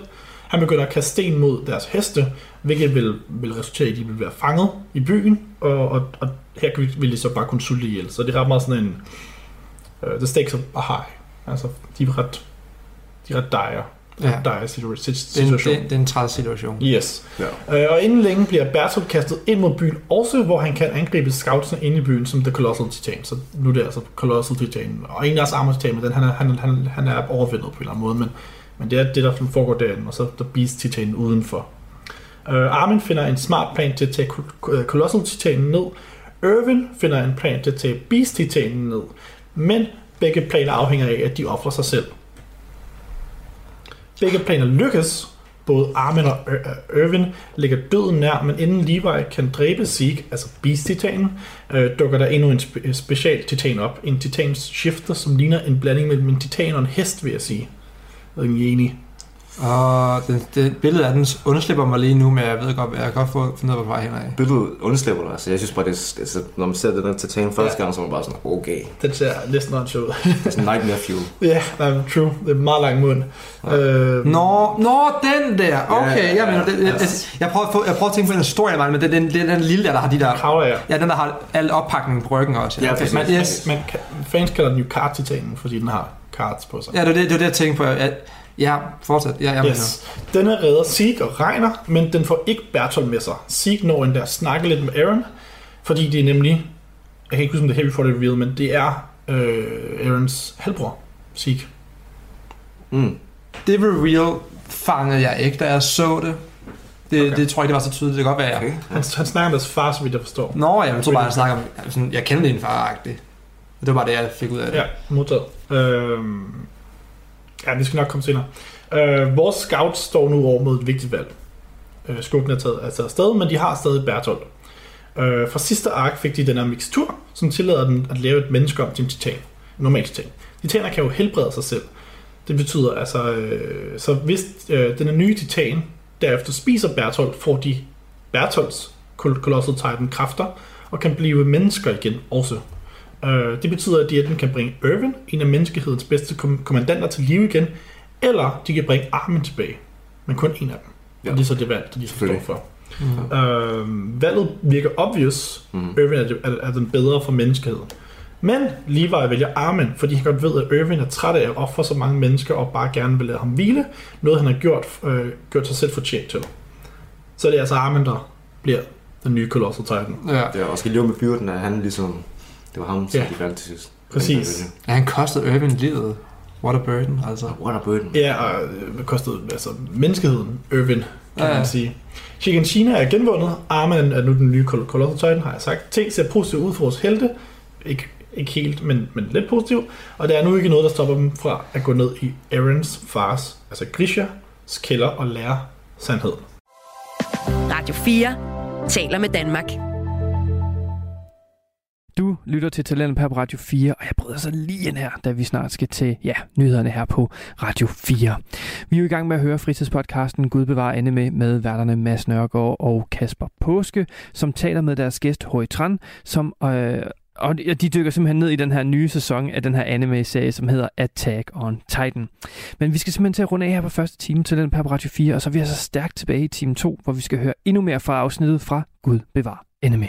Han begynder at kaste sten mod deres heste, hvilket vil, vil resultere i, at de vil være fanget i byen, og, og, og her kan vi- vil de så bare kunne sulte ihjel. Så det er ret meget sådan en... Uh, the stakes are high. Altså, de er ret, de er ret dire ja. Dire situa- Det er, en, situation. det, er- det er en træls situation. Yes. Ja. Øh, og inden længe bliver Bertolt kastet ind mod byen, også hvor han kan angribe scoutsene inde i byen som The Colossal Titan. Så nu er det altså Colossal Titan. Og en af deres armor titan, men den, han, er, han, han, han er overvindet på en eller anden måde. Men, men det er det, der foregår derinde, og så er der Beast Titan udenfor. Øh, Armin finder en smart plan til at tage øh, Colossal Titanen ned. Irvin finder en plan til at tage Beast Titanen ned. Men begge planer afhænger af, at de offrer sig selv. Begge planer lykkes. Både Armin og Ir- Irvin ligger døden nær, men inden Levi kan dræbe Zeke, altså Beast-titanen, øh, dukker der endnu en spe- øh, special titan op. En titans shifter, som ligner en blanding mellem en titan og en hest, vil jeg sige. Jeg ikke, er. Og det, det billede af den underslipper mig lige nu, men jeg ved godt, jeg kan godt få, finde ud af, hvor vej hen af. Billedet undslipper dig. Altså, jeg synes bare, det er, altså, når man ser det der titan første Ja. gang, så er man bare sådan, okay. Den ser næsten åndssvagt ud. Det er sådan nightmare fuel. <laughs> Ja, yeah, true. Det er en meget lang mund. Øh, Nå, nå, den der. Okay, Ja, jeg mener, det, jeg, jeg, jeg, prøver at få, jeg prøver at tænke på den store af mig, men det er den, er den lille der, der har de der... Kravler jeg. Ja, den der har al oppakningen på ryggen også. Ja, okay. præcis. man, yes. Man, fans kalder den jo card-titanen, fordi den har cards på sig. Ja, det er det, det, er det jeg tænkte på. Ja, ja fortsæt. Ja, jeg Yes. Denne redder Zeke og Reiner, men den får ikke Bertolt med sig. Zeke når endda at snakke lidt med Aaron, fordi det er nemlig, jeg kan ikke huske, om det er her, vi får det reveal, men det er øh, Aarons halvbror, Zeke. Mm. mener. Det reveal fangede jeg ikke, da jeg så det. Det, Okay. det tror jeg ikke, det var så tydeligt. Det kan godt være, Okay. Han, han snakker med deres far, så vidt jeg forstår. Nå, ja, jeg tror bare, han snakker om... Sådan, jeg kender din far -agtigt. Det var bare det, jeg fik ud af det. Ja, modtaget. Øhm, ja, vi skal nok komme senere. Øh, vores scouts står nu over mod et vigtigt valg. Øh, skurken er taget, er taget afsted, men de har stadig Bertolt. Øh, fra sidste ark fik de den her mixtur, som tillader dem at lave et menneske om til en titan. Normalt titan. Titaner kan jo helbrede sig selv. Det betyder altså, øh, så hvis øh, den nye titan derefter spiser Bertolt, får de Bertolts Colossal Titan kræfter, og kan blive mennesker igen også. Øh, det betyder, at de enten kan bringe Irvin, en af menneskehedens bedste kom- kommandanter, til live igen, eller de kan bringe Armin tilbage. Men kun en af dem. Ja. Og det er så det valg, der de skal stå Selvfølgelig. for. Mm. Øh, valget virker obvious. Mm. Irvin er, er, er den bedre for menneskeheden. Men Levi vælger Armin, fordi han godt ved, at Irvin er træt af at ofre så mange mennesker og bare gerne vil lade ham hvile. Noget han har gjort, øh, gjort sig selv fortjent til. Så det er altså Armin, der bliver den nye Colossal Titan. Ja. Ja, og skal leve med byrden af han ligesom... Det var ham, som Ja. de valgte til sidst. Præcis. ja. han kostede Irvin livet. What a burden, altså. What a burden. Ja, og øh, det kostede altså menneskeheden, Irvin, kan Ja, man sige. Shiganshina er genvundet. Armin er nu den nye Col- Colossal Titan, har jeg sagt. Ting ser positivt ud for vores helte. ikke, ikke helt, men, men lidt positiv. Og der er nu ikke noget, der stopper dem fra at gå ned i Aarons fars, altså Grishas kælder og lære sandhed. Radio 4 taler med Danmark. Du lytter til Talent på Radio 4, og jeg bryder så lige ind her, da vi snart skal til ja, nyhederne her på Radio 4. Vi er jo i gang med at høre fritidspodcasten Gud bevarer ende med, med værterne Mads Nørgaard og Kasper Påske, som taler med deres gæst Høj Tran, som øh, og de dykker simpelthen ned i den her nye sæson af den her anime-serie, som hedder Attack on Titan. Men vi skal simpelthen til at runde af her på første time til den på Radio 4, og så er vi altså stærkt tilbage i time 2, hvor vi skal høre endnu mere fra afsnittet fra Gud bevar anime.